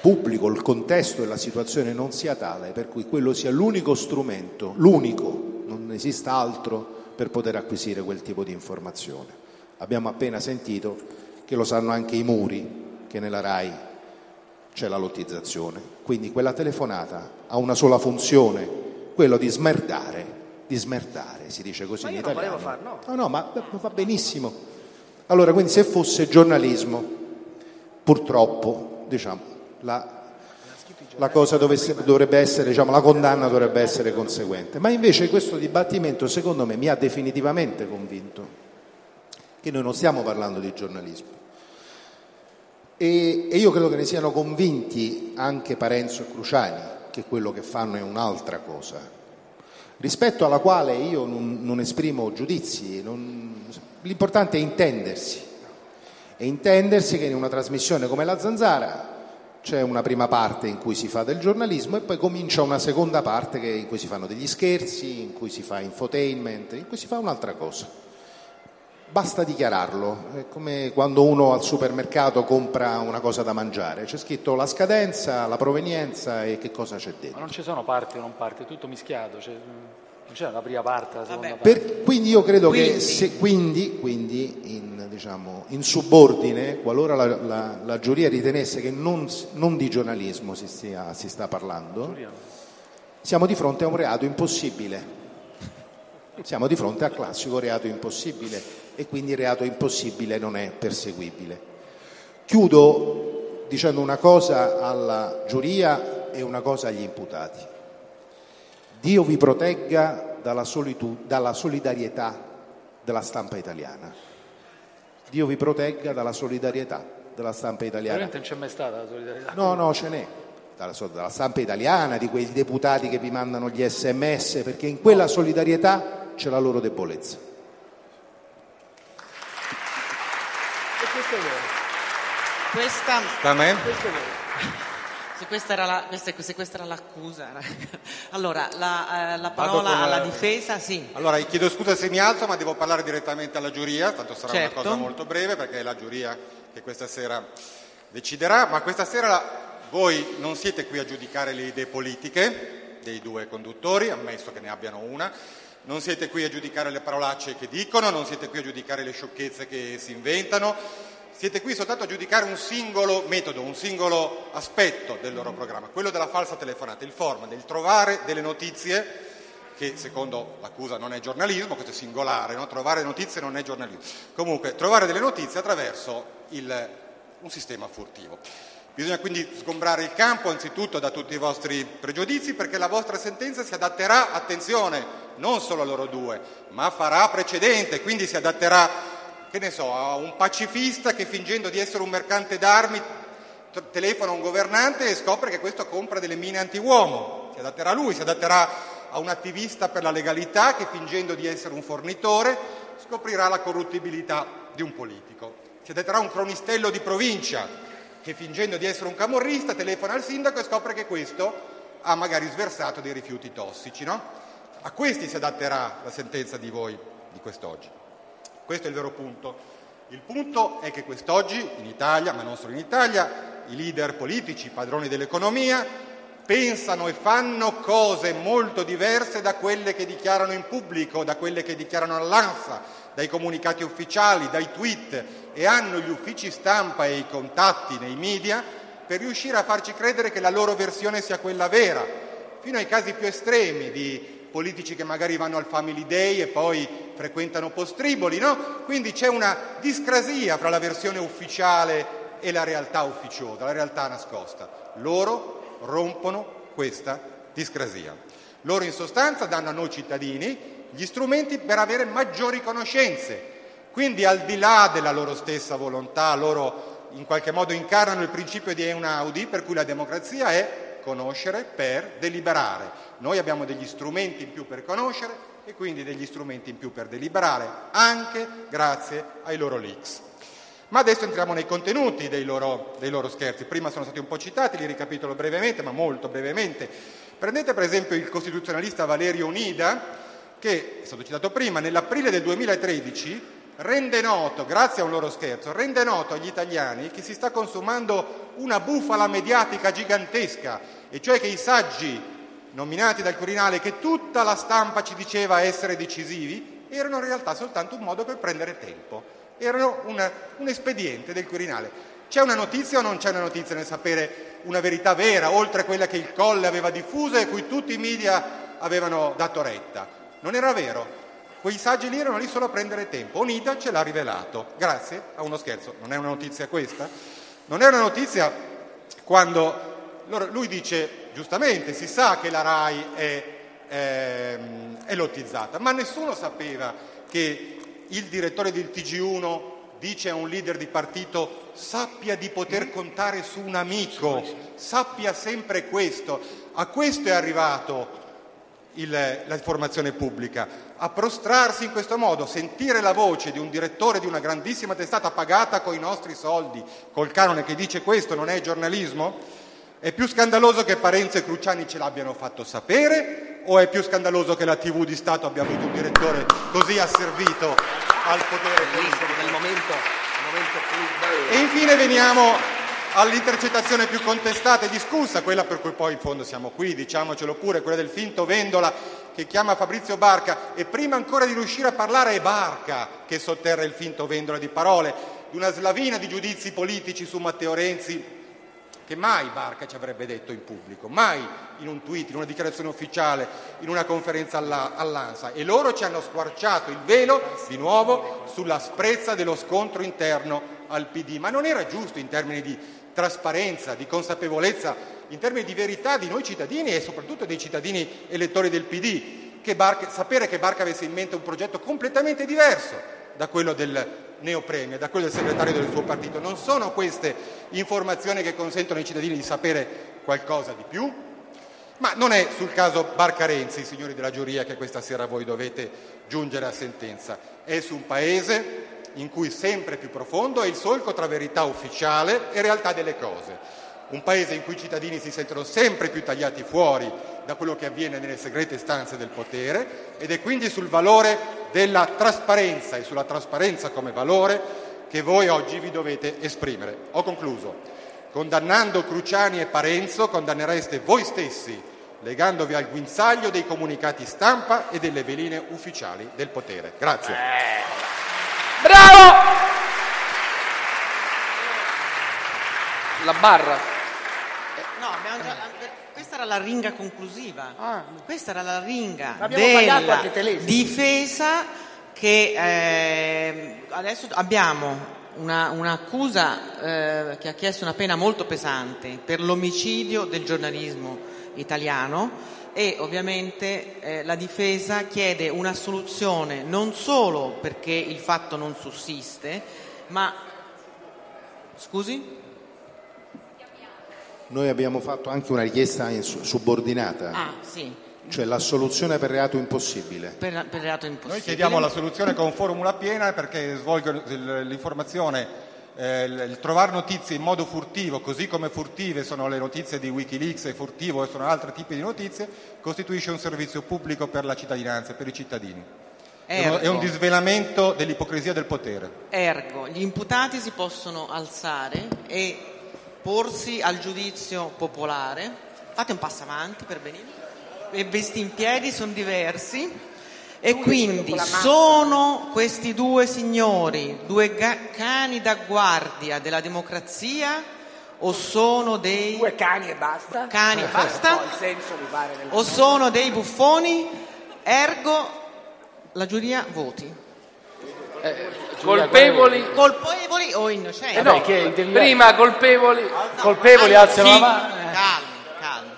pubblico, il contesto e la situazione non sia tale per cui quello sia l'unico strumento, l'unico, non esista altro per poter acquisire quel tipo di informazione. Abbiamo appena sentito che lo sanno anche i muri, che nella RAI c'è la lottizzazione. Quindi quella telefonata ha una sola funzione, quello di smerdare, di smerdare, si dice così Ma in italiano. far, no. No, no, ma ma va benissimo. Allora, quindi se fosse giornalismo, purtroppo, diciamo, la, la cosa dovesse- dovrebbe essere, diciamo, la condanna dovrebbe essere conseguente. Ma invece questo dibattimento, secondo me, mi ha definitivamente convinto che noi non stiamo parlando di giornalismo. E, e io credo che ne siano convinti anche Parenzo e Cruciani, che quello che fanno è un'altra cosa, rispetto alla quale io non, non esprimo giudizi. non- l'importante è intendersi. E intendersi che in una trasmissione come la Zanzara c'è una prima parte in cui si fa del giornalismo e poi comincia una seconda parte in cui si fanno degli scherzi, in cui si fa infotainment, in cui si fa un'altra cosa. Basta dichiararlo, è come quando uno al supermercato compra una cosa da mangiare, c'è scritto la scadenza, la provenienza e che cosa c'è Ma dentro. non ci sono parti o non parti, è tutto mischiato. cioè, non c'è la prima parte, la seconda parte. Per- quindi io credo che Quindi- se, quindi, quindi in, diciamo, in subordine, qualora la, la- la giuria ritenesse che non, non di giornalismo si, stia- si sta parlando, siamo di fronte a un reato impossibile. Siamo di fronte al classico reato impossibile e quindi il reato impossibile non è perseguibile. Chiudo dicendo una cosa alla giuria e una cosa agli imputati. Dio vi protegga dalla, solitu- dalla solidarietà della stampa italiana. Dio vi protegga dalla solidarietà della stampa italiana. Veramente non c'è mai stata la solidarietà. No, no, ce n'è. Dalla, dalla stampa italiana, di quei deputati che vi mandano gli sms, perché in quella solidarietà c'è la loro debolezza. E questo è vero. Questa, Sta a me? Questo è vero. se, questa era la- questa- se questa era l'accusa, (laughs) allora la, eh, la parola con la- alla difesa, sì. Allora, chiedo scusa se mi alzo, ma devo parlare direttamente alla giuria, tanto sarà Certo. una cosa molto breve perché è la giuria che questa sera deciderà, ma questa sera la- voi non siete qui a giudicare le idee politiche dei due conduttori, ammesso che ne abbiano una, non siete qui a giudicare le parolacce che dicono, non siete qui a giudicare le sciocchezze che si inventano, siete qui soltanto a giudicare un singolo metodo, un singolo aspetto del loro programma, quello della falsa telefonata, il format, del trovare delle notizie che secondo l'accusa non è giornalismo, questo è singolare, no? trovare notizie non è giornalismo. Comunque, trovare delle notizie attraverso il- un sistema furtivo. Bisogna quindi sgombrare il campo anzitutto da tutti i vostri pregiudizi perché la vostra sentenza si adatterà, attenzione, non solo a loro due, ma farà precedente, quindi si adatterà, che ne so, a un pacifista che fingendo di essere un mercante d'armi telefona a un governante e scopre che questo compra delle mine antiuomo. Si adatterà a lui, si adatterà a un attivista per la legalità che fingendo di essere un fornitore scoprirà la corruttibilità di un politico. Si adatterà a un cronistello di provincia che fingendo di essere un camorrista telefona al sindaco e scopre che questo ha magari sversato dei rifiuti tossici. no? A questi si adatterà la sentenza di voi di quest'oggi. Questo è il vero punto. Il punto è che quest'oggi in Italia, ma non solo in Italia, i leader politici, i padroni dell'economia, pensano e fanno cose molto diverse da quelle che dichiarano in pubblico, da quelle che dichiarano all'ANSA, dai comunicati ufficiali, dai tweet e hanno gli uffici stampa e i contatti nei media per riuscire a farci credere che la loro versione sia quella vera, fino ai casi più estremi di politici che magari vanno al Family Day e poi frequentano postriboli, no? Quindi c'è una discrasia fra la versione ufficiale e la realtà ufficiosa, la realtà nascosta. Loro rompono questa discrasia. Loro in sostanza danno a noi cittadini gli strumenti per avere maggiori conoscenze. Quindi al di là della loro stessa volontà, loro in qualche modo incarnano il principio di Einaudi, per cui la democrazia è conoscere per deliberare. Noi abbiamo degli strumenti in più per conoscere e quindi degli strumenti in più per deliberare, anche grazie ai loro leaks. Ma adesso entriamo nei contenuti dei loro, dei loro scherzi. Prima sono stati un po' citati, li ricapitolo brevemente, ma molto brevemente. Prendete per esempio il costituzionalista Valerio Unida, che è stato citato prima, nell'aprile del 2013 rende noto, grazie a un loro scherzo, rende noto agli italiani che si sta consumando una bufala mediatica gigantesca, e cioè che i saggi nominati dal Quirinale, che tutta la stampa ci diceva essere decisivi, erano in realtà soltanto un modo per prendere tempo, erano una- un espediente del Quirinale. C'è una notizia o non c'è una notizia nel sapere una verità vera, oltre a quella che il Colle aveva diffuso e cui tutti i media avevano dato retta? Non era vero. Quei saggi lì erano lì solo a prendere tempo. Onida ce l'ha rivelato, grazie a uno scherzo. Non è una notizia questa? Non è una notizia quando loro- lui dice, giustamente, si sa che la RAI è, ehm, è lottizzata, ma nessuno sapeva che il direttore del TG1 dice a un leader di partito sappia di poter contare su un amico, sappia sempre questo. A questo è arrivato il- l'informazione pubblica, a prostrarsi in questo modo, sentire la voce di un direttore di una grandissima testata pagata con i nostri soldi, col canone che dice questo non è giornalismo? È più scandaloso che Parenzo e Cruciani ce l'abbiano fatto sapere o è più scandaloso che la TV di Stato abbia avuto un direttore così asservito al potere politico? Nel momento, momento più E infine veniamo all'intercettazione più contestata e discussa, quella per cui poi in fondo siamo qui, diciamocelo pure, quella del finto Vendola che chiama Fabrizio Barca e prima ancora di riuscire a parlare è Barca che sotterra il finto Vendola di parole, di una slavina di giudizi politici su Matteo Renzi che mai Barca ci avrebbe detto in pubblico, mai in un tweet, in una dichiarazione ufficiale, in una conferenza alla- all'ANSA. E loro ci hanno squarciato il velo di nuovo sull'asprezza dello scontro interno al PD. Ma non era giusto in termini di trasparenza, di consapevolezza, in termini di verità di noi cittadini e soprattutto dei cittadini elettori del PD, che Barca- sapere che Barca avesse in mente un progetto completamente diverso da quello del neopremio, da quello del segretario del suo partito. Non sono queste informazioni che consentono ai cittadini di sapere qualcosa di più? Ma non è sul caso Barca Renzi, signori della giuria, che questa sera voi dovete giungere a sentenza. È su un paese in cui sempre più profondo è il solco tra verità ufficiale e realtà delle cose. Un paese in cui i cittadini si sentono sempre più tagliati fuori da quello che avviene nelle segrete stanze del potere ed è quindi sul valore della trasparenza e sulla trasparenza come valore che voi oggi vi dovete esprimere. Ho concluso. Condannando Cruciani e Parenzo condannereste voi stessi legandovi al guinzaglio dei comunicati stampa e delle veline ufficiali del potere. Grazie. Bravo! La barra. Già- questa era la ringa conclusiva. Ah. Questa era la ringa della difesa che eh, adesso abbiamo una- un'accusa eh, che ha chiesto una pena molto pesante per l'omicidio del giornalismo italiano e ovviamente eh, la difesa chiede una soluzione non solo perché il fatto non sussiste, ma scusi? Noi abbiamo fatto anche una richiesta in su- subordinata, Ah, sì, cioè l'assoluzione per reato impossibile. per, per reato impossibile. Noi chiediamo la soluzione con formula piena perché svolgono l'informazione, eh, il, trovare notizie in modo furtivo, così come furtive sono le notizie di Wikileaks e furtivo e sono altri tipi di notizie, costituisce un servizio pubblico per la cittadinanza, per i cittadini. È uno- è un Ergo. disvelamento dell'ipocrisia del potere. Ergo, gli imputati si possono alzare e porsi al giudizio popolare. Fate un passo avanti per venire. E vesti in piedi sono diversi. E quindi sono questi due signori, due ga- cani da guardia della democrazia o sono dei Due cani e basta. cani e (laughs) basta? No. O sono dei buffoni? Ergo la giuria voti. Colpevoli. Colpevoli o innocenti? Eh no, che. Prima colpevoli. Colpevoli alzano la mano. eh. Calmi, calmi.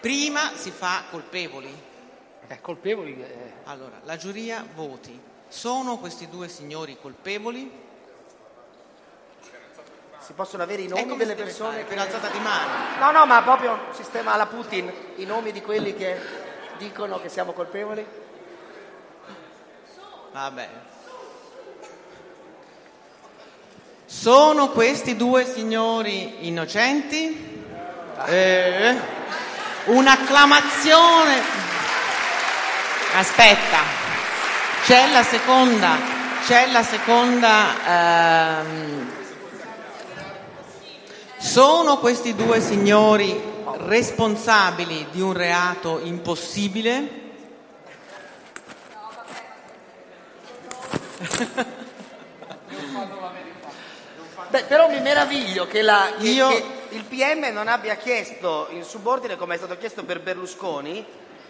Prima si fa colpevoli. Eh, colpevoli che... Allora, la giuria voti. Sono questi due signori colpevoli? Si possono avere i E nomi come delle si deve persone che... Per alzata di mano. No, no, ma proprio un sistema alla Putin, i nomi di quelli che dicono che siamo colpevoli. Va bene. Sono questi due signori innocenti? Eh, un'acclamazione. Aspetta, c'è la seconda, c'è la seconda. ehm, sono questi due signori responsabili di un reato impossibile? (laughs) Beh, però mi meraviglio che, la- che- Io- che il PM non abbia chiesto in subordine, come è stato chiesto per Berlusconi,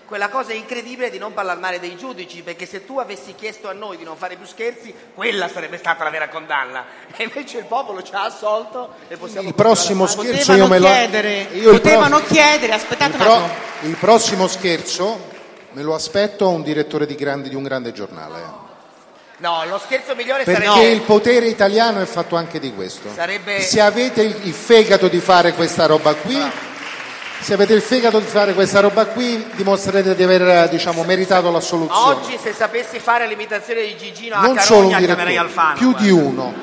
quella cosa incredibile di non parlare male dei giudici, perché se tu avessi chiesto a noi di non fare più scherzi, quella sarebbe stata la vera condanna. (laughs) E invece il popolo ci ha assolto e possiamo Il prossimo continuare a scherzo io me lo chiedere, io il potevano pro- chiedere, aspettate il, un pro- attimo. il prossimo scherzo me lo aspetto a un direttore di, grandi- di un grande giornale. No, lo scherzo migliore Perché sarebbe... il potere italiano è fatto anche di questo. Sarebbe- Se avete il, fegato di fare questa roba qui, se avete il fegato di fare questa roba qui, dimostrerete di aver diciamo, meritato la soluzione. Oggi se sapessi fare l'imitazione di Gigino a non solo un Carogna chiamerei direttore, Alfano. più guarda. di uno.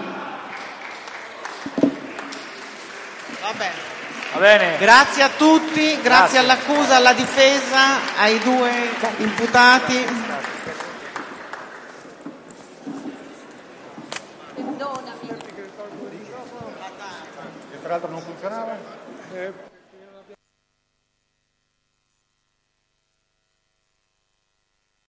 Va bene. Va bene. Grazie a tutti, grazie, all'accusa, alla difesa, ai due imputati. L'altro non funzionava?